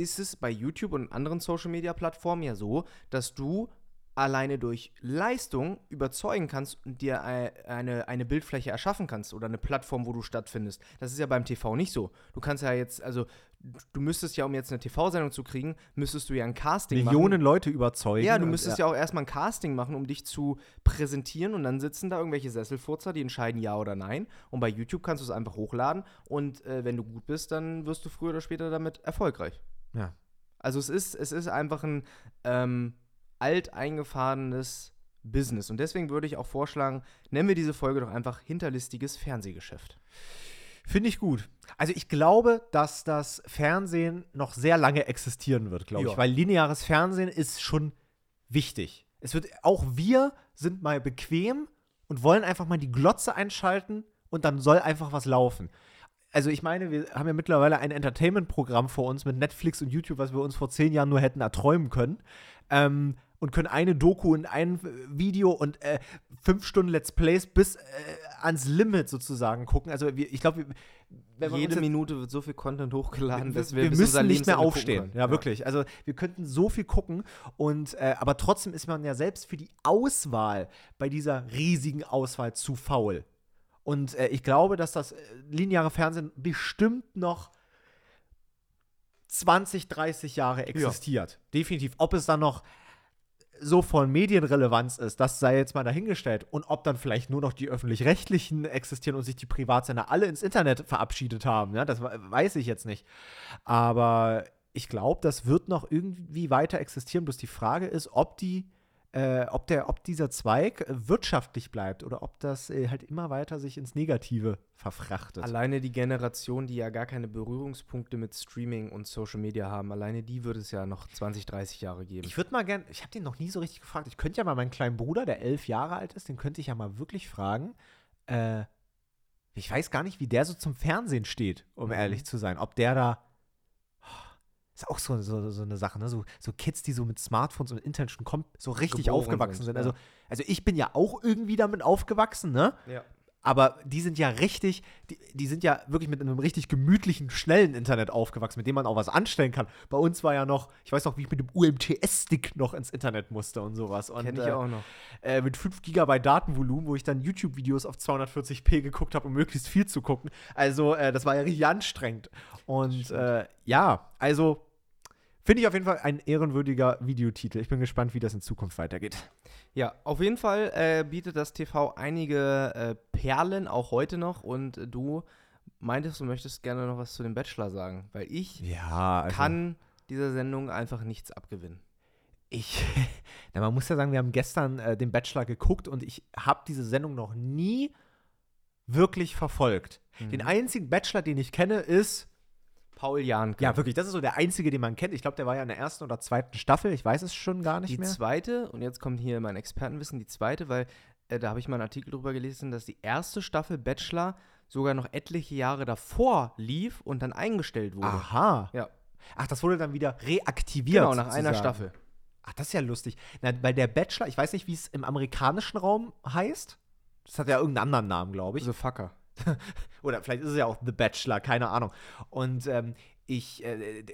ist es bei YouTube und anderen Social-Media-Plattformen ja so, dass du alleine durch Leistung überzeugen kannst und dir ei- eine, eine Bildfläche erschaffen kannst oder eine Plattform, wo du stattfindest. Das ist ja beim TV nicht so. Du kannst ja jetzt, also du müsstest ja, um jetzt eine TV-Sendung zu kriegen, müsstest du ja ein Casting machen. Millionen Leute überzeugen. Ja, du müsstest ja. auch erstmal ein Casting machen, um dich zu präsentieren und dann sitzen da irgendwelche Sesselfurzer, die entscheiden ja oder nein. Und bei YouTube kannst du es einfach hochladen und äh, wenn du gut bist, dann wirst du früher oder später damit erfolgreich. Ja. Also es ist, es ist einfach ein ähm, alteingefahrenes Business. Und deswegen würde ich auch vorschlagen, nennen wir diese Folge doch einfach hinterlistiges Fernsehgeschäft. Finde ich gut. Also ich glaube, dass das Fernsehen noch sehr lange existieren wird, glaube ich, weil lineares Fernsehen ist schon wichtig. Es wird auch wir sind mal bequem und wollen einfach mal die Glotze einschalten und dann soll einfach was laufen. Also ich meine, wir haben ja mittlerweile ein Entertainment-Programm vor uns mit Netflix und YouTube, was wir uns vor zehn Jahren nur hätten erträumen können. Ähm, und können eine Doku und ein Video und äh, fünf Stunden Let's Plays bis äh, ans Limit sozusagen gucken. Also wir, ich glaube, Jede Minute wird so viel Content hochgeladen, wir, dass wir, wir müssen nicht mehr aufstehen. können. Ja, wirklich. Also wir könnten so viel gucken und äh, aber trotzdem ist man ja selbst für die Auswahl bei dieser riesigen Auswahl zu faul. Und äh, ich glaube, dass das äh, lineare Fernsehen bestimmt noch 20, 30 Jahre existiert. Definitiv. Ob es dann noch so von Medienrelevanz ist, das sei jetzt mal dahingestellt. Und ob dann vielleicht nur noch die öffentlich-rechtlichen existieren und sich die Privatsender alle ins Internet verabschiedet haben, ja, das we- weiß ich jetzt nicht. Aber ich glaube, das wird noch irgendwie weiter existieren. Bloß die Frage ist, ob die äh, ob, der, ob dieser Zweig wirtschaftlich bleibt oder ob das äh, halt immer weiter sich ins Negative verfrachtet. Alleine die Generation, die ja gar keine Berührungspunkte mit Streaming und Social Media haben, alleine die würde es ja noch 20, 30 Jahre geben. Ich würde mal gern, ich habe den noch nie so richtig gefragt. Ich könnte ja mal meinen kleinen Bruder, der elf Jahre alt ist, den könnte ich ja mal wirklich fragen. Äh, ich weiß gar nicht, wie der so zum Fernsehen steht, um Mhm. ehrlich zu sein. Ob der da. Ist auch so, so, so eine Sache, ne? So, so Kids, die so mit Smartphones und Internet schon so richtig Geboren aufgewachsen sind, sind. Also, also ich bin ja auch irgendwie damit aufgewachsen, ne? ja. Aber die sind ja richtig, die, die sind ja wirklich mit einem richtig gemütlichen, schnellen Internet aufgewachsen, mit dem man auch was anstellen kann. Bei uns war ja noch, ich weiß noch, wie ich mit dem UMTS-Stick noch ins Internet musste und sowas. Und, Kenne ich äh, auch noch. Äh, mit 5 GB Datenvolumen, wo ich dann YouTube-Videos auf 240p geguckt habe, um möglichst viel zu gucken. Also, äh, das war ja richtig anstrengend. Und äh, ja, also finde ich auf jeden Fall ein ehrenwürdiger Videotitel. Ich bin gespannt, wie das in Zukunft weitergeht. Ja, auf jeden Fall äh, bietet das TV einige äh, Perlen, auch heute noch. Und äh, du meintest, du möchtest gerne noch was zu dem Bachelor sagen, weil ich Ja, also kann dieser Sendung einfach nichts abgewinnen. Ich, na, man muss ja sagen, wir haben gestern äh, den Bachelor geguckt und ich habe diese Sendung noch nie wirklich verfolgt. Den einzigen Bachelor, den ich kenne, ist, Paul Janke. ja wirklich, das ist so der einzige, den man kennt. Ich glaube, der war ja in der ersten oder zweiten Staffel. Ich weiß es schon gar nicht Die mehr. zweite, und jetzt kommt hier mein Expertenwissen, die zweite, weil äh, da habe ich mal einen Artikel drüber gelesen, dass die erste Staffel Bachelor sogar noch etliche Jahre davor lief und dann eingestellt wurde. Aha. Ja, Ach, das wurde dann wieder reaktiviert. genau, nach einer sozusagen. Staffel. Ach, das ist ja lustig. Na, weil der Bachelor, ich weiß nicht, wie es im amerikanischen Raum heißt. Das hat ja irgendeinen anderen Namen, glaube ich. The Fucker. Oder vielleicht ist es ja auch The Bachelor, keine Ahnung. Und ähm, ich, äh,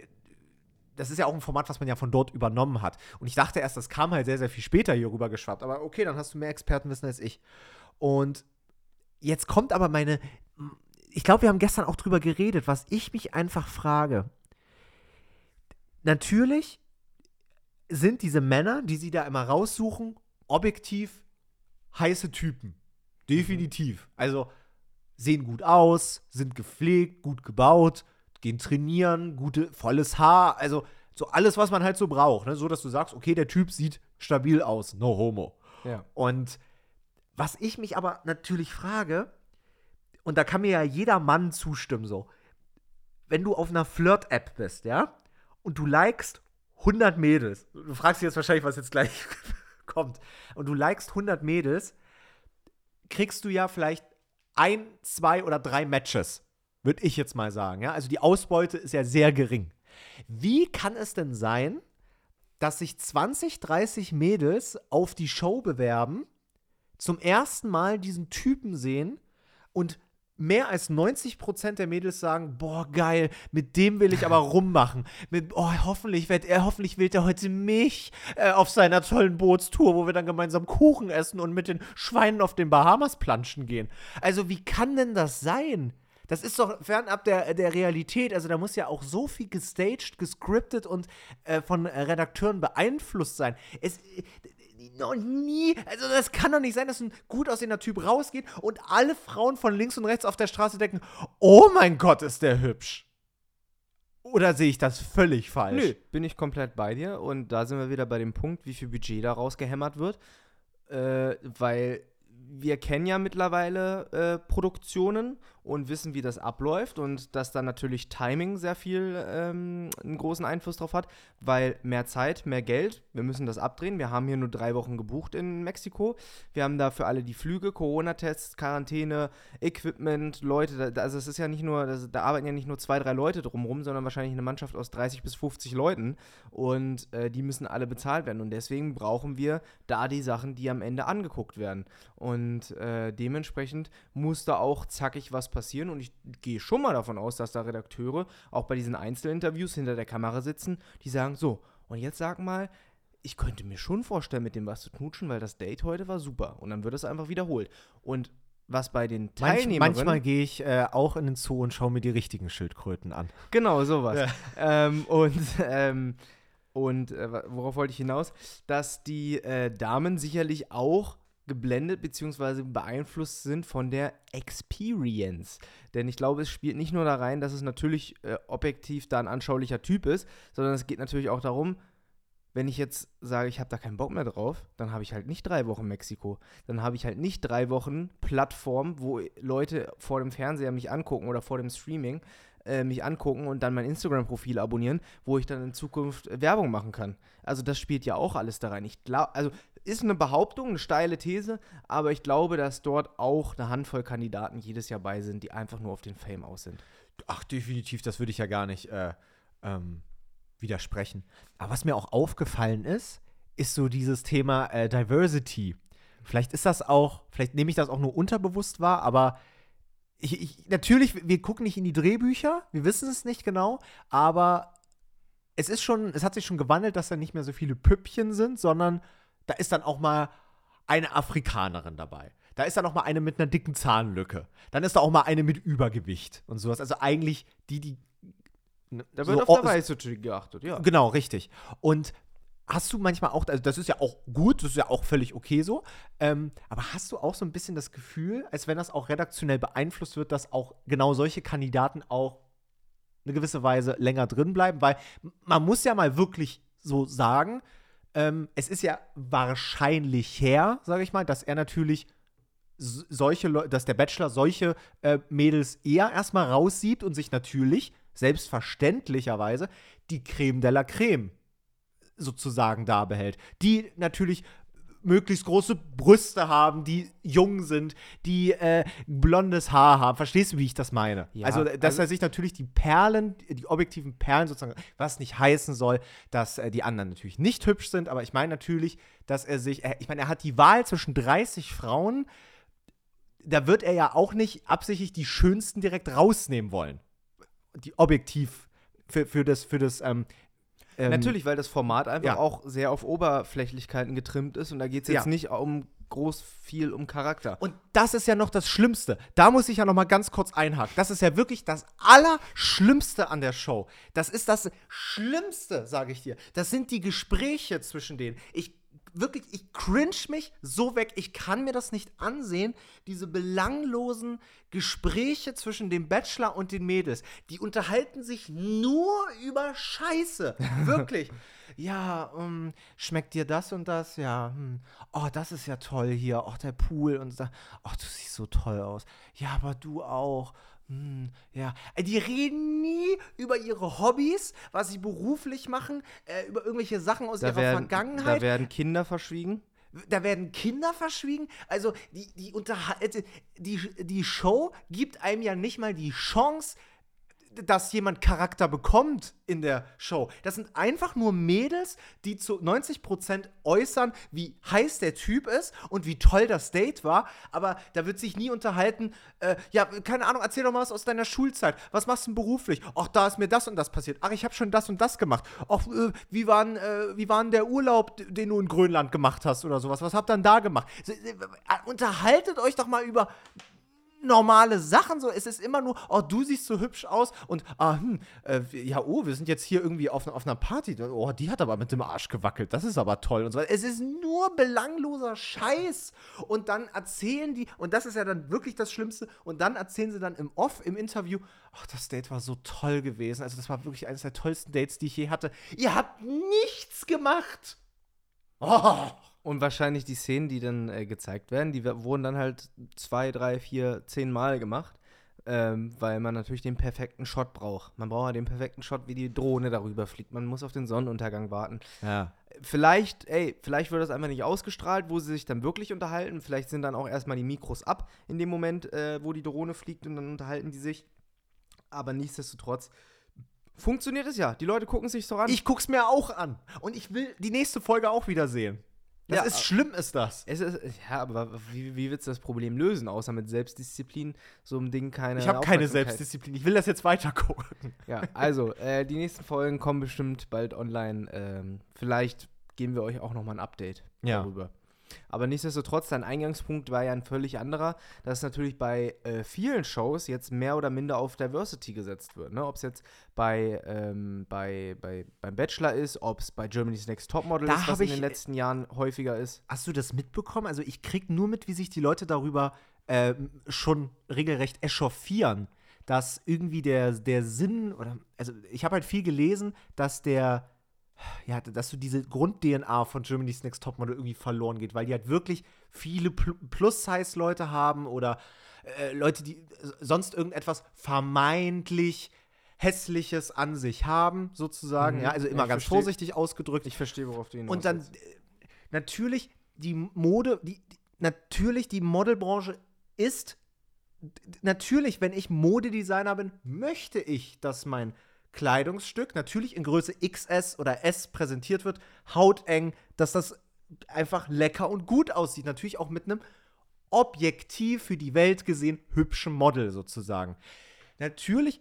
das ist ja auch ein Format, was man ja von dort übernommen hat. Und ich dachte erst, das kam halt sehr, sehr viel später hier rüber geschwappt. Aber okay, dann hast du mehr Expertenwissen als ich. Und jetzt kommt aber meine. Ich glaube, wir haben gestern auch drüber geredet, was ich mich einfach frage. Natürlich sind diese Männer, die sie da immer raussuchen, objektiv heiße Typen. Definitiv. Also sehen gut aus, sind gepflegt, gut gebaut, gehen trainieren, gute, volles Haar, also so alles, was man halt so braucht. Ne? So, dass du sagst, okay, der Typ sieht stabil aus, no homo. Ja. Und was ich mich aber natürlich frage, und da kann mir ja jeder Mann zustimmen, so, wenn du auf einer Flirt-App bist, ja, und du likest 100 Mädels, du fragst dich jetzt wahrscheinlich, was jetzt gleich kommt, und du likest 100 Mädels, kriegst du ja vielleicht ein, zwei oder drei Matches, würde ich jetzt mal sagen. Ja? Also die Ausbeute ist ja sehr gering. Wie kann es denn sein, dass sich 20, 30 Mädels auf die Show bewerben, zum ersten Mal diesen Typen sehen und mehr als 90% der Mädels sagen, boah, geil, mit dem will ich aber rummachen. Mit, oh, hoffentlich wird er, hoffentlich wählt er heute mich äh, auf seiner tollen Bootstour, wo wir dann gemeinsam Kuchen essen und mit den Schweinen auf den Bahamas planschen gehen. Also, wie kann denn das sein? Das ist doch fernab der, der Realität. Also da muss ja auch so viel gestaged, gescriptet und äh, von Redakteuren beeinflusst sein. Es, noch nie. Also, das kann doch nicht sein, dass ein gut aussehender Typ rausgeht und alle Frauen von links und rechts auf der Straße denken: Oh mein Gott, ist der hübsch. Oder sehe ich das völlig falsch? Nö, bin ich komplett bei dir. Und da sind wir wieder bei dem Punkt, wie viel Budget da rausgehämmert wird. Äh, weil wir kennen ja mittlerweile äh, Produktionen und wissen, wie das abläuft und dass da natürlich Timing sehr viel ähm, einen großen Einfluss drauf hat, weil mehr Zeit, mehr Geld, wir müssen das abdrehen. Wir haben hier nur drei Wochen gebucht in Mexiko. Wir haben da für alle die Flüge, Corona-Tests, Quarantäne, Equipment, Leute. Da, also es ist ja nicht nur, das, da arbeiten ja nicht nur zwei, drei Leute drumherum, sondern wahrscheinlich eine Mannschaft aus 30 bis 50 Leuten und äh, die müssen alle bezahlt werden und deswegen brauchen wir da die Sachen, die am Ende angeguckt werden. Und äh, dementsprechend muss da auch zackig was passieren. Und ich gehe schon mal davon aus, dass da Redakteure auch bei diesen Einzelinterviews hinter der Kamera sitzen, die sagen: So, und jetzt sag mal, ich könnte mir schon vorstellen, mit dem was zu knutschen, weil das Date heute war super. Und dann wird es einfach wiederholt. Und was bei den Teilnehmern. Manch, manchmal gehe ich äh, auch in den Zoo und schaue mir die richtigen Schildkröten an. Genau, sowas. Ja. Ähm, und ähm, und äh, worauf wollte ich hinaus? Dass die äh, Damen sicherlich auch geblendet bzw. beeinflusst sind von der Experience. Denn ich glaube, es spielt nicht nur da rein, dass es natürlich äh, objektiv da ein anschaulicher Typ ist, sondern es geht natürlich auch darum, wenn ich jetzt sage, ich habe da keinen Bock mehr drauf, dann habe ich halt nicht drei Wochen Mexiko. Dann habe ich halt nicht drei Wochen Plattform, wo Leute vor dem Fernseher mich angucken oder vor dem Streaming äh, mich angucken und dann mein Instagram-Profil abonnieren, wo ich dann in Zukunft Werbung machen kann. Also das spielt ja auch alles da rein. Ich glaube, also ist eine Behauptung, eine steile These, aber ich glaube, dass dort auch eine Handvoll Kandidaten jedes Jahr bei sind, die einfach nur auf den Fame aus sind. Ach, definitiv, das würde ich ja gar nicht äh, ähm, widersprechen. Aber was mir auch aufgefallen ist, ist so dieses Thema äh, Diversity. Vielleicht ist das auch, vielleicht nehme ich das auch nur unterbewusst wahr, aber ich, ich, natürlich, wir gucken nicht in die Drehbücher, wir wissen es nicht genau, aber es ist schon, es hat sich schon gewandelt, dass da nicht mehr so viele Püppchen sind, sondern da ist dann auch mal eine Afrikanerin dabei. Da ist dann auch mal eine mit einer dicken Zahnlücke. Dann ist da auch mal eine mit Übergewicht und sowas. Also eigentlich die, die. Ne, da wird so, auf der Weiße geachtet, ja. Genau, richtig. Und hast du manchmal auch, also das ist ja auch gut, das ist ja auch völlig okay so, ähm, aber hast du auch so ein bisschen das Gefühl, als wenn das auch redaktionell beeinflusst wird, dass auch genau solche Kandidaten auch eine gewisse Weise länger drin bleiben? Weil man muss ja mal wirklich so sagen, ähm, es ist ja wahrscheinlich her, sage ich mal, dass er natürlich solche Leute, dass der Bachelor solche äh, Mädels eher erstmal raussieht und sich natürlich selbstverständlicherweise die Creme de la Creme sozusagen da behält. Die natürlich möglichst große Brüste haben, die jung sind, die äh, blondes Haar haben. Verstehst du, wie ich das meine? Ja, also, dass also, er sich natürlich die Perlen, die objektiven Perlen sozusagen, was nicht heißen soll, dass äh, die anderen natürlich nicht hübsch sind, aber ich meine natürlich, dass er sich, äh, ich meine, er hat die Wahl zwischen 30 Frauen, da wird er ja auch nicht absichtlich die schönsten direkt rausnehmen wollen. Die objektiv für, für das, für das, ähm, ähm, Natürlich, weil das Format einfach ja. auch sehr auf Oberflächlichkeiten getrimmt ist und da geht es jetzt Ja. nicht um groß viel um Charakter. Und das ist ja noch das Schlimmste. Da muss ich ja noch mal ganz kurz einhaken. Das ist ja wirklich das Allerschlimmste an der Show. Das ist das Schlimmste, sage ich dir. Das sind die Gespräche zwischen denen. Ich wirklich, ich cringe mich so weg. Ich kann mir das nicht ansehen. Diese belanglosen Gespräche zwischen dem Bachelor und den Mädels. Die unterhalten sich nur über Scheiße. Wirklich. ja, ähm, schmeckt dir das und das? Ja, hm. oh, das ist ja toll hier. Oh, der Pool und da. Oh, du siehst so toll aus. Ja, aber du auch. Hm, ja, Äh, die reden nie über ihre Hobbys, was sie beruflich machen, äh, über irgendwelche Sachen aus Da ihrer werden, Vergangenheit da werden Kinder verschwiegen. da werden Kinder verschwiegen. Also die, die, Unterhal- äh, die, die Show gibt einem ja nicht mal die Chance, dass jemand Charakter bekommt in der Show. Das sind einfach nur Mädels, die zu 90% äußern, wie heiß der Typ ist und wie toll das Date war. Aber da wird sich nie unterhalten, äh, ja, keine Ahnung, erzähl doch mal was aus deiner Schulzeit. Was machst du denn beruflich? Ach, da ist mir das und das passiert. Ach, ich habe schon das und das gemacht. Ach, äh, wie war äh, der Urlaub, den du in Grönland gemacht hast oder sowas? Was habt ihr denn da gemacht? Unterhaltet euch doch mal über normale Sachen so. Es ist immer nur, oh, du siehst so hübsch aus und, ah, hm, äh, ja, oh, wir sind jetzt hier irgendwie auf, auf einer Party. Oh, die hat aber mit dem Arsch gewackelt. Das ist aber toll und so. Es ist nur belangloser Scheiß. Und dann erzählen die, und das ist ja dann wirklich das Schlimmste, und dann erzählen sie dann im Off, im Interview, ach, das Date war so toll gewesen. Also, das war wirklich eines der tollsten Dates, die ich je hatte. Ihr habt nichts gemacht. Oh. Und wahrscheinlich die Szenen, die dann äh, gezeigt werden, die wurden dann halt zwei, drei, vier, zehn Mal gemacht. Ähm, weil man natürlich den perfekten Shot braucht. Man braucht ja den perfekten Shot, wie die Drohne darüber fliegt. Man muss auf den Sonnenuntergang warten. Ja. Vielleicht, ey, vielleicht wird das einfach nicht ausgestrahlt, wo sie sich dann wirklich unterhalten. Vielleicht sind dann auch erstmal die Mikros ab in dem Moment, äh, wo die Drohne fliegt und dann unterhalten die sich. Aber nichtsdestotrotz funktioniert es ja. Die Leute gucken sich doch an. Ich guck's mir auch an. Und ich will die nächste Folge auch wieder sehen. Das Ja, ist a- schlimm, ist das. es ist, ja, aber wie, wie willst du das Problem lösen, außer mit Selbstdisziplin, so einem Ding keine Ich habe keine? Selbstdisziplin. Ich will das jetzt weiter gucken. Ja, also, äh, die nächsten Folgen kommen bestimmt bald online. Ähm, vielleicht geben wir euch auch nochmal ein Update Ja. darüber. Aber nichtsdestotrotz, dein Eingangspunkt war ja ein völlig anderer, dass natürlich bei äh, vielen Shows jetzt mehr oder minder auf Diversity gesetzt wird. Ne? Ob es jetzt bei, ähm, bei, bei, beim Bachelor ist, ob es bei Germany's Next Topmodel Da ist, was in den äh, letzten Jahren häufiger ist. Hast du das mitbekommen? Also ich krieg nur mit, wie sich die Leute darüber ähm, schon regelrecht echauffieren, dass irgendwie der, der Sinn oder also ich habe halt viel gelesen, dass der ja, dass so diese Grund-DNA von Germany's Next Topmodel irgendwie verloren geht, weil die halt wirklich viele Pl Plus-Size-Leute haben oder äh, Leute, die äh, sonst irgendetwas vermeintlich Hässliches an sich haben, sozusagen. Mhm. Ja, also immer ich ganz versteh- vorsichtig ausgedrückt. Ich verstehe, worauf du hinaus Und dann willst. äh, natürlich die Mode, die, die, natürlich die Modelbranche ist natürlich, wenn ich Modedesigner bin, möchte ich, dass mein Kleidungsstück natürlich in Größe XS oder S präsentiert wird, hauteng, dass das einfach lecker und gut aussieht. Natürlich auch mit einem objektiv für die Welt gesehen hübschen Model sozusagen. Natürlich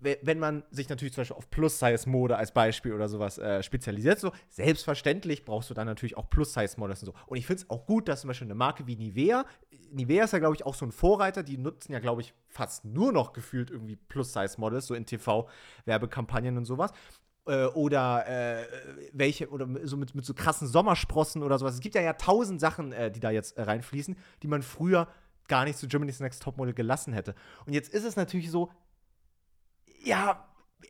we- wenn man sich natürlich zum Beispiel auf Plus-Size-Mode als Beispiel oder sowas äh, spezialisiert, so selbstverständlich brauchst du dann natürlich auch Plus-Size-Models und so. Und ich finde es auch gut, dass zum Beispiel eine Marke wie Nivea, Nivea ist ja, glaube ich, auch so ein Vorreiter, die nutzen ja, glaube ich, fast nur noch gefühlt irgendwie Plus-Size-Models, so in TV-Werbekampagnen und sowas. Äh, oder äh, welche, oder so mit, mit so krassen Sommersprossen oder sowas. Es gibt ja ja tausend Sachen, äh, die da jetzt äh, reinfließen, die man früher gar nicht zu Germany's Next Topmodel gelassen hätte. Und jetzt ist es natürlich so, ja,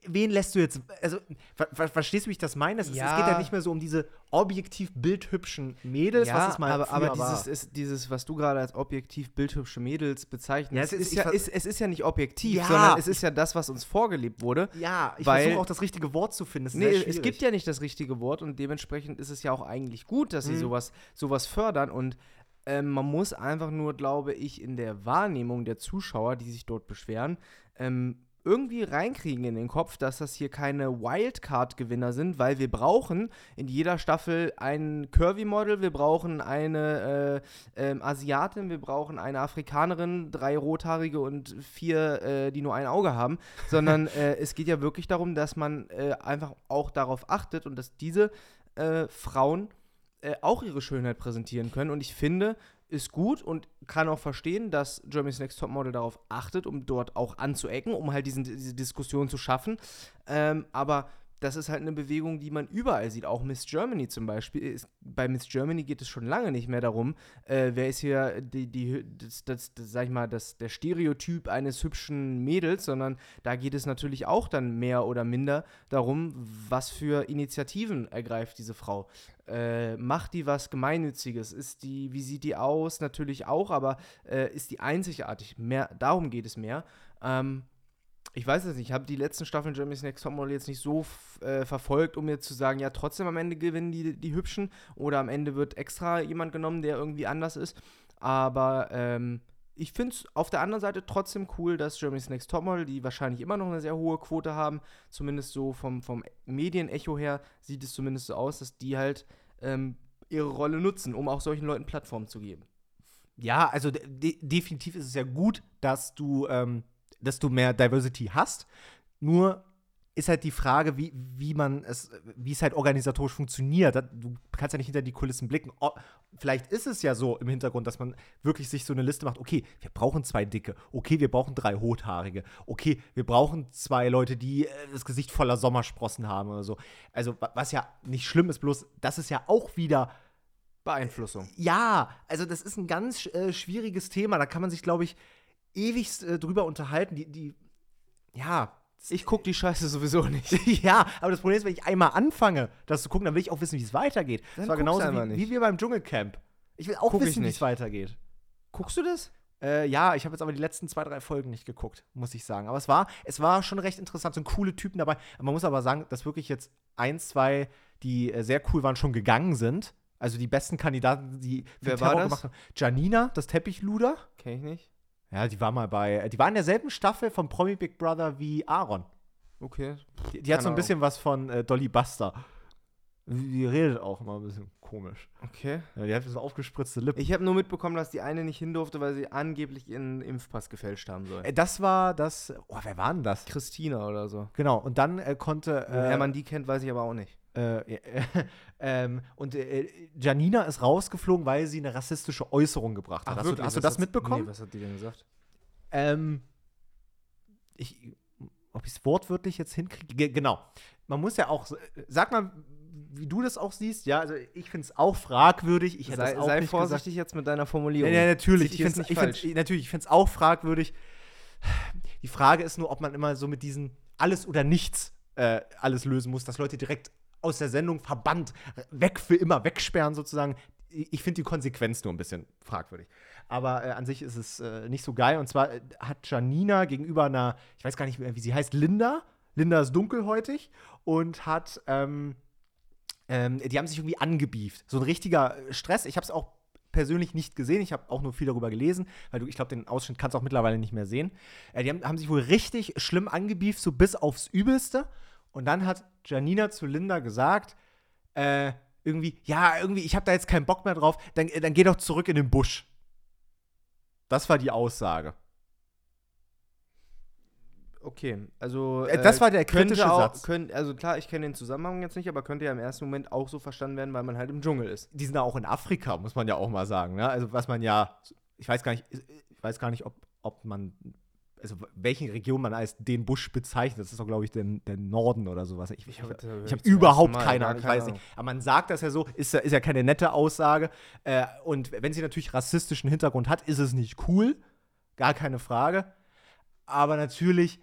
wen lässt du jetzt, also, ver ver verstehst du, wie ich das meine? Es, ist- es Ja. geht ja nicht mehr so um diese objektiv bildhübschen Mädels, ja, was es mal aber, aber dieses, ist, dieses, was du gerade als objektiv bildhübsche Mädels bezeichnest, Ja, es ist, ist- ja, ist, es ist ja nicht objektiv, Ja, sondern es ist ja das, was uns vorgelebt wurde. ja, ich versuche auch das richtige Wort zu finden. Es ist Nee, es gibt ja nicht das richtige Wort und dementsprechend ist es ja auch eigentlich gut, dass sie Mhm. sowas, sowas fördern und ähm, man muss einfach nur, glaube ich, in der Wahrnehmung der Zuschauer, die sich dort beschweren, ähm, irgendwie reinkriegen in den Kopf, dass das hier keine Wildcard-Gewinner sind, weil wir brauchen in jeder Staffel ein Curvy-Model, wir brauchen eine äh, ähm, Asiatin, wir brauchen eine Afrikanerin, drei Rothaarige und vier, äh, die nur ein Auge haben, sondern äh, es geht ja wirklich darum, dass man äh, einfach auch darauf achtet und dass diese äh, Frauen äh, auch ihre Schönheit präsentieren können. Und ich finde, ist gut und kann auch verstehen, dass Germany's Next Topmodel darauf achtet, um dort auch anzuecken, um halt diesen, diese Diskussion zu schaffen. Ähm, aber das ist halt eine Bewegung, die man überall sieht. Auch Miss Germany zum Beispiel. Ist, bei Miss Germany geht es schon lange nicht mehr darum, äh, wer ist hier die, die, das, das, das, sag ich mal, das, der Stereotyp eines hübschen Mädels, sondern da geht es natürlich auch dann mehr oder minder darum, was für Initiativen ergreift diese Frau. Äh, macht die was Gemeinnütziges? Ist die, wie sieht die aus? Natürlich auch, aber äh, ist die einzigartig? Mehr, darum geht es mehr. Ähm, ich weiß es nicht, ich habe die letzten Staffeln Jeremy's Next Topmodel jetzt nicht so äh, verfolgt, um mir zu sagen, ja, trotzdem am Ende gewinnen die, die Hübschen oder am Ende wird extra jemand genommen, der irgendwie anders ist. Aber ähm, ich finde es auf der anderen Seite trotzdem cool, dass Jeremy's Next Topmodel, die wahrscheinlich immer noch eine sehr hohe Quote haben, zumindest so vom, vom Medienecho her, sieht es zumindest so aus, dass die halt ähm, ihre Rolle nutzen, um auch solchen Leuten Plattformen zu geben. Ja, also de definitiv ist es ja gut, dass du ähm, dass du mehr Diversity hast. Nur ist halt die Frage, wie, wie man es, wie es halt organisatorisch funktioniert. Du kannst ja nicht hinter die Kulissen blicken. Oh, vielleicht ist es ja so im Hintergrund, dass man wirklich sich so eine Liste macht, okay, wir brauchen zwei Dicke, okay, wir brauchen drei Rothaarige, okay, wir brauchen zwei Leute, die äh, das Gesicht voller Sommersprossen haben oder so. Also, was ja nicht schlimm ist, bloß das ist ja auch wieder Beeinflussung. Ja, also das ist ein ganz äh, schwieriges Thema. Da kann man sich, glaube ich, ewig äh, drüber unterhalten. Die, die, ja. Ich gucke die Scheiße sowieso nicht. ja, aber das Problem ist, wenn ich einmal anfange, das zu gucken, dann will ich auch wissen, wie es weitergeht. Dann das war genauso wie, wie, wir beim Dschungelcamp. Ich will auch Guck wissen, wie es weitergeht. Guckst du das? Äh, ja, ich habe jetzt aber die letzten zwei, drei Folgen nicht geguckt, muss ich sagen. Aber es war, es war schon recht interessant, so coole Typen dabei. Man muss aber sagen, dass wirklich jetzt ein, zwei, die äh, sehr cool waren, schon gegangen sind. Also die besten Kandidaten, die Wer war das? gemacht haben. Janina, das Teppichluder. Kenn ich nicht. Ja, die war mal bei, die war in derselben Staffel von Promi Big Brother wie Aaron. Okay. Die, die hat so ein bisschen was von äh, Dolly Buster. Die redet auch immer ein bisschen komisch. Okay. Ja, die hat so aufgespritzte Lippen. Ich habe nur mitbekommen, dass die eine nicht hin durfte, weil sie angeblich ihren Impfpass gefälscht haben soll. Äh, das war das. Oh, wer war denn das? Christina oder so. Genau. Und dann äh, konnte. Woher äh, man die kennt, weiß ich aber auch nicht. Äh, ähm, und äh, Janina ist rausgeflogen, weil sie eine rassistische Äußerung gebracht hat. Ach, hast du, hast du das mitbekommen? Nee, was hat die denn gesagt? Ähm, ich, ob ich es wortwörtlich jetzt hinkriege. Genau. Man muss ja auch, sag mal, wie du das auch siehst, ja, also ich finde es auch fragwürdig. Ich sei, auch sei vorsichtig gesagt. jetzt mit deiner Formulierung. Ja, ja natürlich. Ich finde es natürlich, ich finde es auch fragwürdig. Die Frage ist nur, ob man immer so mit diesen alles oder nichts äh, alles lösen muss, dass Leute direkt aus der Sendung verbannt, weg für immer wegsperren sozusagen. Ich finde die Konsequenz nur ein bisschen fragwürdig. Aber äh, an sich ist es äh, nicht so geil. Und zwar äh, hat Janina gegenüber einer, ich weiß gar nicht mehr, wie sie heißt, Linda. Linda ist dunkelhäutig und hat, ähm, ähm, die haben sich irgendwie angebieft. So ein richtiger äh, Stress. Ich habe es auch persönlich nicht gesehen. Ich habe auch nur viel darüber gelesen, weil du, ich glaube, den Ausschnitt kannst du auch mittlerweile nicht mehr sehen. Äh, die haben, haben, sich wohl richtig schlimm angebieft, so bis aufs Übelste. Und dann hat Janina zu Linda gesagt, äh, irgendwie, ja, irgendwie, ich habe da jetzt keinen Bock mehr drauf, dann, äh, dann geh doch zurück in den Busch. Das war die Aussage. Okay, also. Äh, das war der kritische auch, Satz. Könnt, also klar, ich kenne den Zusammenhang jetzt nicht, aber könnte ja im ersten Moment auch so verstanden werden, weil man halt im Dschungel ist. Die sind ja auch in Afrika, muss man ja auch mal sagen. Ne? Also, was man ja, ich weiß gar nicht, ich weiß gar nicht, ob, ob man also welchen Region man als den Busch bezeichnet. Das ist doch, glaube ich, der, der Norden oder sowas. Ich, ich, ich habe hab überhaupt keine Ahnung, ich weiß nicht. Aber man sagt das ja so, ist, ist ja keine nette Aussage. Äh, und wenn sie natürlich rassistischen Hintergrund hat, ist es nicht cool. Gar keine Frage. Aber natürlich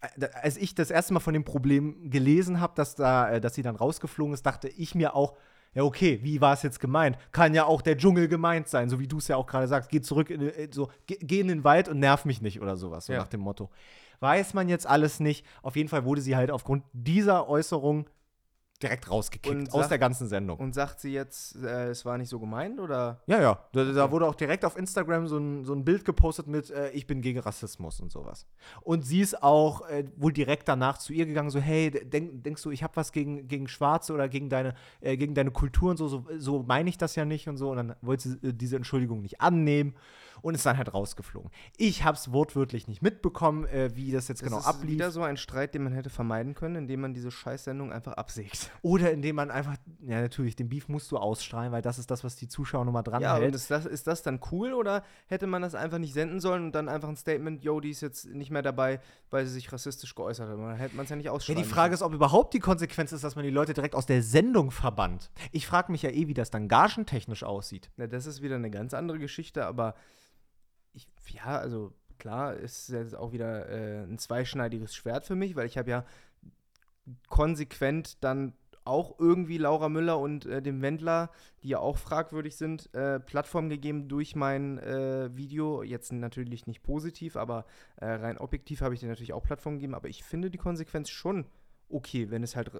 äh, als ich das erste Mal von dem Problem gelesen habe, dass, da, äh, dass sie dann rausgeflogen ist, dachte ich mir auch, ja, okay, wie war es jetzt gemeint? Kann ja auch der Dschungel gemeint sein, so wie du es ja auch gerade sagst. Geh zurück, in, äh, so, geh, geh, in den Wald und nerv mich nicht oder sowas, so ja. nach dem Motto. Weiß man jetzt alles nicht. Auf jeden Fall wurde sie halt aufgrund dieser Äußerung direkt rausgekickt aus der ganzen Sendung. Und sagt sie jetzt, äh, es war nicht so gemeint oder? Ja, ja. Da, da wurde auch direkt auf Instagram so ein, so ein Bild gepostet mit äh, Ich bin gegen Rassismus und sowas. Und sie ist auch äh, wohl direkt danach zu ihr gegangen, so, hey, denk, denkst du, ich habe was gegen, gegen Schwarze oder gegen deine, äh, gegen deine Kultur und so, so, so meine ich das ja nicht und so. Und dann wollte sie äh, diese Entschuldigung nicht annehmen und ist dann halt rausgeflogen. Ich habe es wortwörtlich nicht mitbekommen, äh, wie das jetzt Das genau ist ablief. wieder so ein Streit, den man hätte vermeiden können, indem man diese Scheißsendung einfach absägt. Oder indem man einfach, ja natürlich, den Beef musst du ausstrahlen, weil das ist das, was die Zuschauer nochmal dran Ja, und hält. ist das, ist das dann cool oder hätte man das einfach nicht senden sollen und dann einfach ein Statement, yo, die ist jetzt nicht mehr dabei, weil sie sich rassistisch geäußert hat? Dann hätte man es ja nicht Ja, ausschreiben die Frage ist, ob überhaupt die Konsequenz ist, dass man die Leute direkt aus der Sendung verbannt. Ich frage mich ja eh, wie das dann gagentechnisch aussieht. Na, das ist wieder eine ganz andere Geschichte, aber ja, also klar, ist jetzt auch wieder äh, ein zweischneidiges Schwert für mich, weil ich habe ja konsequent dann auch irgendwie Laura Müller und äh, dem Wendler, die ja auch fragwürdig sind, äh, Plattform gegeben durch mein äh, Video. Jetzt natürlich nicht positiv, aber äh, rein objektiv habe ich dir natürlich auch Plattform gegeben. Aber ich finde die Konsequenz schon okay, wenn es halt.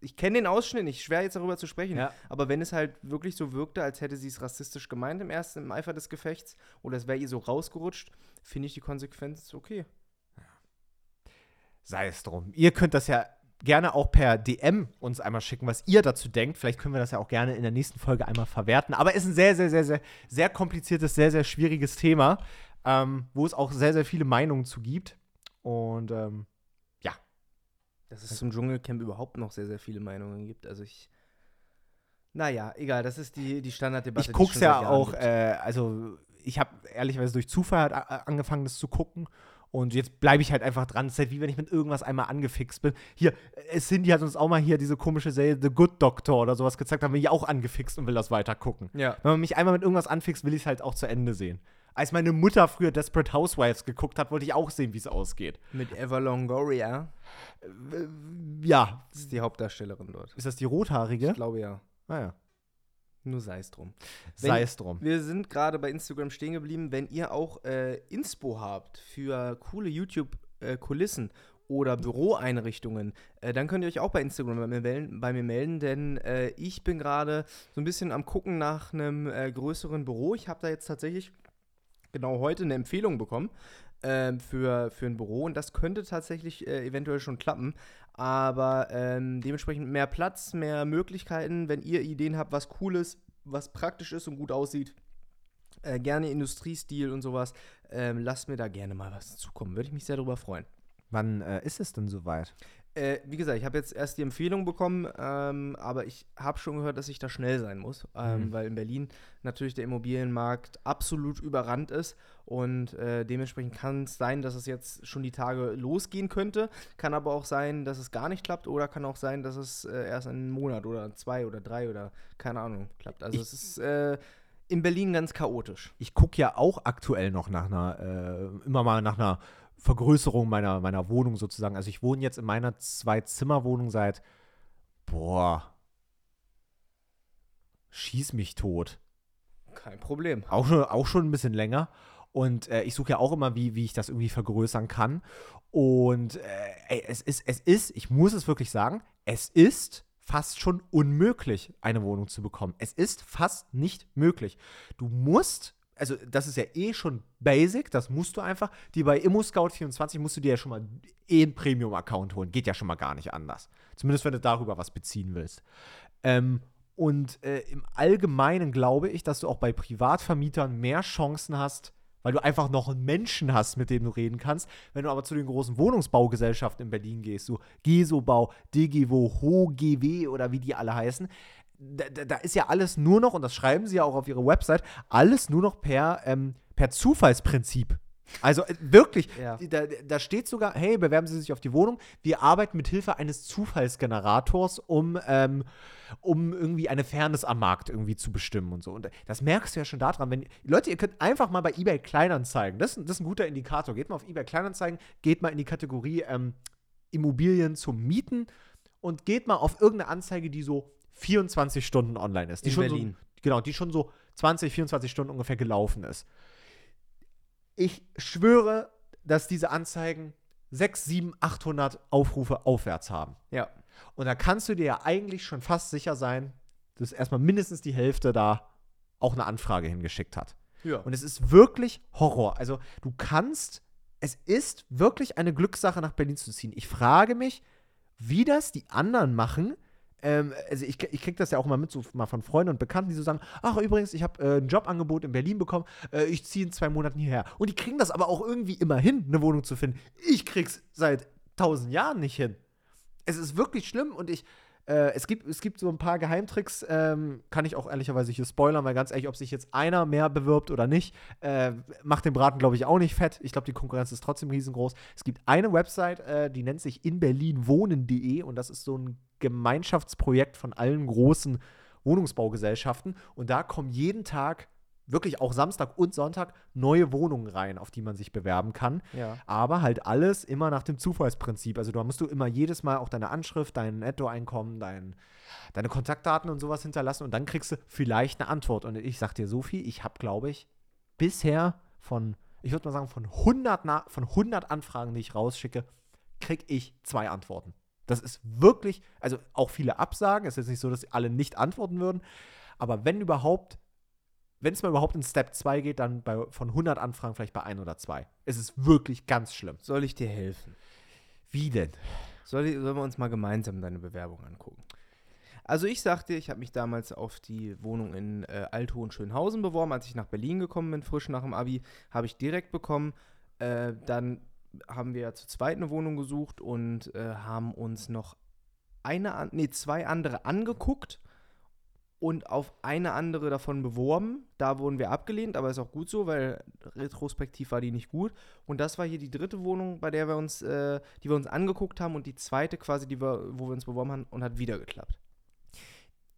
Ich kenne den Ausschnitt nicht, schwer jetzt darüber zu sprechen. Ja. Aber wenn es halt wirklich so wirkte, als hätte sie es rassistisch gemeint im ersten, im Eifer des Gefechts, oder es wäre ihr so rausgerutscht, finde ich die Konsequenz okay. Sei es drum. Ihr könnt das ja gerne auch per DM uns einmal schicken, was ihr dazu denkt. Vielleicht können wir das ja auch gerne in der nächsten Folge einmal verwerten. Aber es ist ein sehr, sehr, sehr, sehr, sehr kompliziertes, sehr, sehr schwieriges Thema, ähm, wo es auch sehr, sehr viele Meinungen zu gibt. Und ähm, Dass es zum Dschungelcamp überhaupt noch sehr, sehr viele Meinungen gibt. Also ich. Naja, egal, das ist die, die Standarddebatte. ich es ja auch, äh, also ich habe ehrlicherweise durch Zufall a- angefangen, das zu gucken. Und jetzt bleibe ich halt einfach dran. Es ist halt wie wenn ich mit irgendwas einmal angefixt bin. Hier, äh, Cindy hat uns auch mal hier diese komische Serie The Good Doctor oder sowas gezeigt, da bin ich auch angefixt und will das weiter gucken. Ja. Wenn man mich einmal mit irgendwas anfixt, will ich es halt auch zu Ende sehen. Als meine Mutter früher Desperate Housewives geguckt hat, wollte ich auch sehen, wie es ausgeht. Mit Eva Longoria. Ja, Das ist die Hauptdarstellerin dort. ist das die rothaarige? Ich glaube ja. Naja, Nur sei es drum. sei es drum. Wir sind gerade bei Instagram stehen geblieben. Wenn ihr auch äh, Inspo habt für coole YouTube-Kulissen oder Büroeinrichtungen, äh, dann könnt ihr euch auch bei Instagram bei mir melden, bei mir melden denn äh, ich bin gerade so ein bisschen am Gucken nach einem äh, größeren Büro. Ich habe da jetzt tatsächlich genau heute eine Empfehlung bekommen ähm, für, für ein Büro und das könnte tatsächlich äh, eventuell schon klappen. Aber ähm, dementsprechend mehr Platz, mehr Möglichkeiten. Wenn ihr Ideen habt, was cool ist, was praktisch ist und gut aussieht, äh, gerne Industriestil und sowas, ähm, lasst mir da gerne mal was zukommen. Würde ich mich sehr darüber freuen. Wann äh, ist es denn soweit? Äh, wie gesagt, ich habe jetzt erst die Empfehlung bekommen, ähm, aber ich habe schon gehört, dass ich da schnell sein muss, ähm, Mhm. weil in Berlin natürlich der Immobilienmarkt absolut überrannt ist und äh, dementsprechend kann es sein, dass es jetzt schon die Tage losgehen könnte, kann aber auch sein, dass es gar nicht klappt oder kann auch sein, dass es äh, erst in einem Monat oder zwei oder drei oder keine Ahnung klappt. Also Ich- es ist äh, in Berlin ganz chaotisch. Ich gucke ja auch aktuell noch nach einer, äh, immer mal nach einer Vergrößerung meiner, meiner Wohnung sozusagen. Also ich wohne jetzt in meiner Zwei-Zimmer-Wohnung seit, boah, schieß mich tot. Kein Problem. Auch schon, auch schon ein bisschen länger. Und äh, ich suche ja auch immer, wie, wie ich das irgendwie vergrößern kann. Und äh, es ist, es ist, ich muss es wirklich sagen, es ist fast schon unmöglich, eine Wohnung zu bekommen. Es ist fast nicht möglich. Du musst, also das ist ja eh schon basic, das musst du einfach. Die bei ImmoScout24 musst du dir ja schon mal eh einen Premium-Account holen. Geht ja schon mal gar nicht anders. Zumindest, wenn du darüber was beziehen willst. Ähm, und äh, im Allgemeinen glaube ich, dass du auch bei Privatvermietern mehr Chancen hast, weil du einfach noch einen Menschen hast, mit dem du reden kannst. Wenn du aber zu den großen Wohnungsbaugesellschaften in Berlin gehst, so Gesobau, DGWO, HOGW oder wie die alle heißen, da, da, ist ja alles nur noch, und das schreiben sie ja auch auf ihre Website, alles nur noch per, ähm, per Zufallsprinzip. Also äh, wirklich, Ja. da, da steht sogar, hey, bewerben Sie sich auf die Wohnung. Wir arbeiten mit Hilfe eines Zufallsgenerators, um, ähm, um irgendwie eine Fairness am Markt irgendwie zu bestimmen und so. Und das merkst du ja schon daran, wenn Leute, ihr könnt einfach mal bei eBay Kleinanzeigen, das, ist- das ist ein guter Indikator. Geht mal auf eBay Kleinanzeigen, geht mal in die Kategorie ähm, Immobilien zum Mieten und geht mal auf irgendeine Anzeige, die so 24 Stunden online ist. Die In schon Berlin. So, genau, die schon so 20, 24 Stunden ungefähr gelaufen ist. Ich schwöre, dass diese Anzeigen 6, 7, 800 Aufrufe aufwärts haben. Ja. Und da kannst du dir ja eigentlich schon fast sicher sein, dass erstmal mindestens die Hälfte da auch eine Anfrage hingeschickt hat. Ja. Und es ist wirklich Horror. Also du kannst, es ist wirklich eine Glückssache, nach Berlin zu ziehen. Ich frage mich, wie das die anderen machen. Ähm, also ich, ich kriege das ja auch mal mit, so mal von Freunden und Bekannten, die so sagen, ach übrigens, ich habe äh, ein Jobangebot in Berlin bekommen, äh, ich ziehe in zwei Monaten hierher. Und die kriegen das aber auch irgendwie immer hin, eine Wohnung zu finden. Ich krieg's seit tausend Jahren nicht hin. Es ist wirklich schlimm und ich, äh, es, gibt, es gibt so ein paar Geheimtricks, ähm, kann ich auch ehrlicherweise hier spoilern, weil ganz ehrlich, ob sich jetzt einer mehr bewirbt oder nicht, äh, macht den Braten, glaube ich, auch nicht fett. Ich glaube, die Konkurrenz ist trotzdem riesengroß. Es gibt eine Website, äh, die nennt sich inberlinwohnen.de und das ist so ein Gemeinschaftsprojekt von allen großen Wohnungsbaugesellschaften und da kommen jeden Tag wirklich auch Samstag und Sonntag neue Wohnungen rein, auf die man sich bewerben kann. Ja. Aber halt alles immer nach dem Zufallsprinzip. Also da musst du immer jedes Mal auch deine Anschrift, dein Nettoeinkommen, dein, deine Kontaktdaten und sowas hinterlassen und dann kriegst du vielleicht eine Antwort. Und ich sag dir so viel, ich habe, glaube ich, bisher von, ich würde mal sagen, von 100, Na von 100 Anfragen, die ich rausschicke, krieg ich zwei Antworten. Das ist wirklich, also auch viele Absagen. Es ist jetzt nicht so, dass alle nicht antworten würden. Aber wenn überhaupt, wenn es mal überhaupt in Step 2 geht, dann bei, von 100 Anfragen vielleicht bei ein oder zwei. Es ist wirklich ganz schlimm. Soll ich dir helfen? Wie denn? Soll ich, sollen wir uns mal gemeinsam deine Bewerbung angucken? Also ich sagte, ich habe mich damals auf die Wohnung in äh, Althohenschönhausen beworben. Als ich nach Berlin gekommen bin, frisch nach dem Abi, habe ich direkt bekommen. Äh, dann haben wir zu zweit eine Wohnung gesucht und äh, haben uns noch eine, nee, zwei andere angeguckt und auf eine andere davon beworben. Da wurden wir abgelehnt, aber ist auch gut so, weil retrospektiv war die nicht gut. Und das war hier die dritte Wohnung, bei der wir uns, äh, die wir uns angeguckt haben und die zweite quasi, die wir, wo wir uns beworben haben und hat wieder geklappt.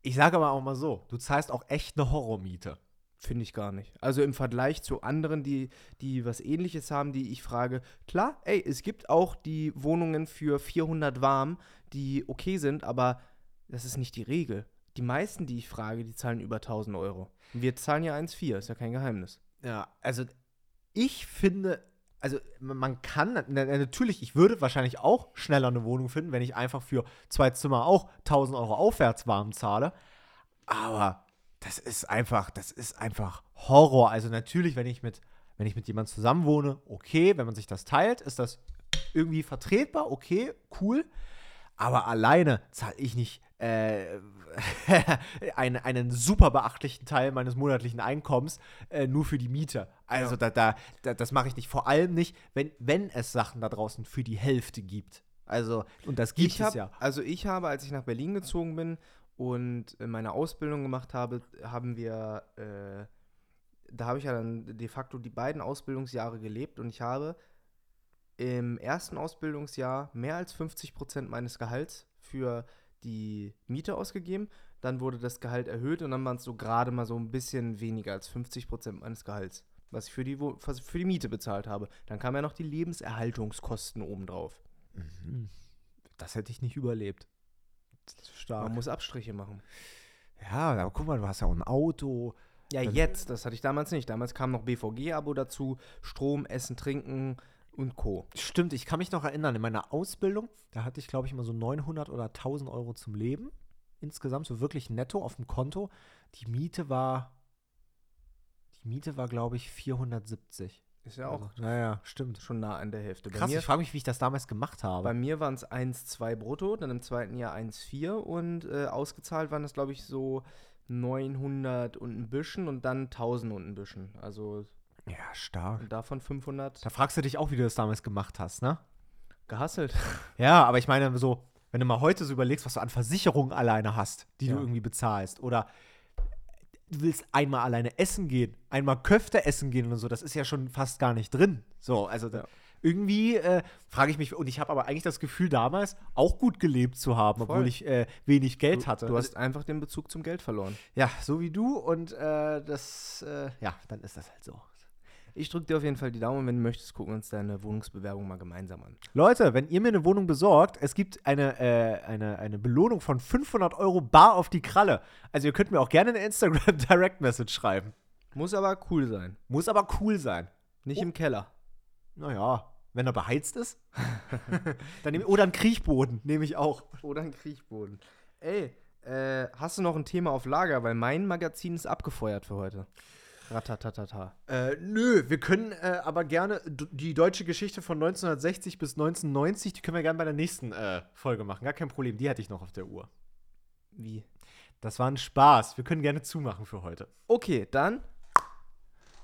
Ich sage aber auch mal so, du zahlst auch echt eine Horrormiete. Finde ich gar nicht. Also im Vergleich zu anderen, die, die was ähnliches haben, die ich frage, klar, ey, es gibt auch die Wohnungen für 400 warm, die okay sind, aber das ist nicht die Regel. Die meisten, die ich frage, die zahlen über 1000 Euro. Wir zahlen ja 1,4, ist ja kein Geheimnis. Ja, also ich finde, also man kann, na, na, natürlich, ich würde wahrscheinlich auch schneller eine Wohnung finden, wenn ich einfach für zwei Zimmer auch 1000 Euro aufwärts warm zahle. Aber das ist einfach, das ist einfach Horror. Also natürlich, wenn ich mit, wenn ich mit jemandem zusammen wohne, okay, wenn man sich das teilt, ist das irgendwie vertretbar, okay, cool. Aber alleine zahle ich nicht äh, einen, einen super beachtlichen Teil meines monatlichen Einkommens äh, nur für die Miete. Also da, da, da, das mache ich nicht. Vor allem nicht, wenn, wenn es Sachen da draußen für die Hälfte gibt. Also, und das gibt ich es hab, ja. Also ich habe, als ich nach Berlin gezogen bin und meine Ausbildung gemacht habe, haben wir, äh, da habe ich ja dann de facto die beiden Ausbildungsjahre gelebt und ich habe im ersten Ausbildungsjahr mehr als 50 Prozent meines Gehalts für die Miete ausgegeben. Dann wurde das Gehalt erhöht und dann waren es so gerade mal so ein bisschen weniger als 50 Prozent meines Gehalts, was ich für die, was ich für die Miete bezahlt habe. Dann kamen ja noch die Lebenserhaltungskosten obendrauf. Mhm. Das hätte ich nicht überlebt. Stark. Man muss Abstriche machen. Ja, aber guck mal, du hast ja auch ein Auto. Ja, jetzt, das hatte ich damals nicht. Damals kam noch BVG-Abo dazu, Strom, Essen, Trinken und Co. Stimmt, ich kann mich noch erinnern, in meiner Ausbildung, da hatte ich, glaube ich, immer so 900 oder 1000 Euro zum Leben. Insgesamt so wirklich netto auf dem Konto. Die Miete war, die Miete war, glaube ich, 470. Ist ja auch Also, naja, stimmt. schon nah an der Hälfte. Bei Krass, mir, ich frage mich, wie ich das damals gemacht habe. bei mir waren es 1,2 brutto, dann im zweiten Jahr 1,4 und äh, ausgezahlt waren das, glaube ich, so 900 und ein bisschen und dann 1000 und ein bisschen. Also ja, stark. und davon 500 Da fragst du dich auch, wie du das damals gemacht hast, ne? gehasselt. Ja, aber ich meine, so, wenn du mal heute so überlegst, was du an Versicherungen alleine hast, die Ja. du irgendwie bezahlst, oder du willst einmal alleine essen gehen, einmal Köfte essen gehen und so, das ist ja schon fast gar nicht drin. So, also da, Ja. irgendwie äh, frage ich mich, und ich habe aber eigentlich das Gefühl, damals auch gut gelebt zu haben, obwohl Voll. ich äh, wenig Geld Du, hatte. du hast einfach den Bezug zum Geld verloren. ja, so wie du und äh, das, äh, ja, dann ist das halt so. Ich drücke dir auf jeden Fall die Daumen. Wenn du möchtest, gucken wir uns deine Wohnungsbewerbung mal gemeinsam an. Leute, wenn ihr mir eine Wohnung besorgt, es gibt eine, äh, eine, eine Belohnung von 500 Euro bar auf die Kralle. Also ihr könnt mir auch gerne eine Instagram Direct Message schreiben. Muss aber cool sein. Muss aber cool sein. Nicht Oh. im Keller. Naja, Wenn er beheizt ist. dann nehm, oder ein Kriechboden nehme ich auch. Oder ein Kriechboden. Ey, äh, hast du noch ein Thema auf Lager? Weil mein Magazin ist abgefeuert für heute. Ratatatata. Äh, nö, wir können äh, aber gerne die deutsche Geschichte von 1960 bis 1990, die können wir gerne bei der nächsten äh, Folge machen. Gar kein Problem, die hatte ich noch auf der Uhr. Wie? Das war ein Spaß. Wir können gerne zumachen für heute. Okay, dann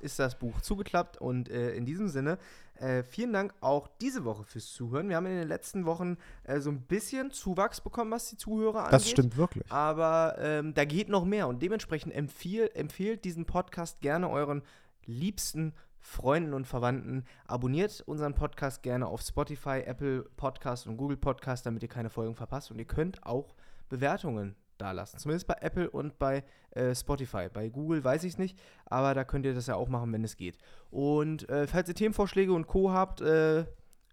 ist das Buch zugeklappt und äh, in diesem Sinne äh, vielen Dank auch diese Woche fürs Zuhören. Wir haben in den letzten Wochen äh, so ein bisschen Zuwachs bekommen, was die Zuhörer angeht. wirklich. Aber ähm, da geht noch mehr und dementsprechend empfiehl, empfehlt diesen Podcast gerne euren liebsten Freunden und Verwandten. Abonniert unseren Podcast gerne auf Spotify, Apple Podcast und Google Podcast, damit ihr keine Folgen verpasst. Und ihr könnt auch Bewertungen dalassen. Zumindest bei Apple und bei äh, Spotify. Bei Google weiß ich es nicht, aber da könnt ihr das ja auch machen, wenn es geht. Und äh, falls ihr Themenvorschläge und Co. habt, äh,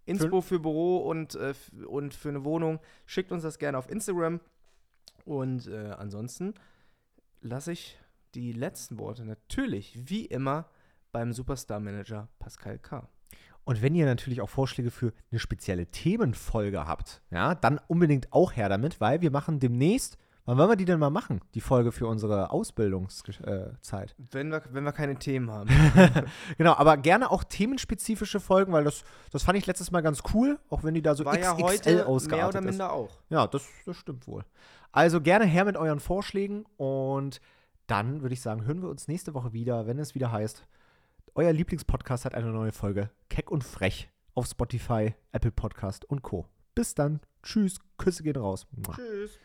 Inspo für Büro und, äh, und für eine Wohnung, schickt uns das gerne auf Instagram. Und äh, ansonsten lasse ich die letzten Worte natürlich, wie immer, beim Superstar-Manager Pascal K. Und wenn ihr natürlich auch Vorschläge für eine spezielle Themenfolge habt, ja, dann unbedingt auch her damit, weil wir machen demnächst, wann wollen wir die denn mal machen? Die Folge für unsere Ausbildungszeit. Wenn wir, wenn wir keine Themen haben. genau, aber gerne auch themenspezifische Folgen, weil das, das fand ich letztes Mal ganz cool, auch wenn die da so War ja XXL heute mehr oder ist. minder auch. Ja, das, das stimmt wohl. Also gerne her mit euren Vorschlägen und dann würde ich sagen, hören wir uns nächste Woche wieder, wenn es wieder heißt, euer Lieblingspodcast hat eine neue Folge. Keck und frech auf Spotify, Apple Podcast und Co. Bis dann. Tschüss. Küsse gehen raus. Tschüss.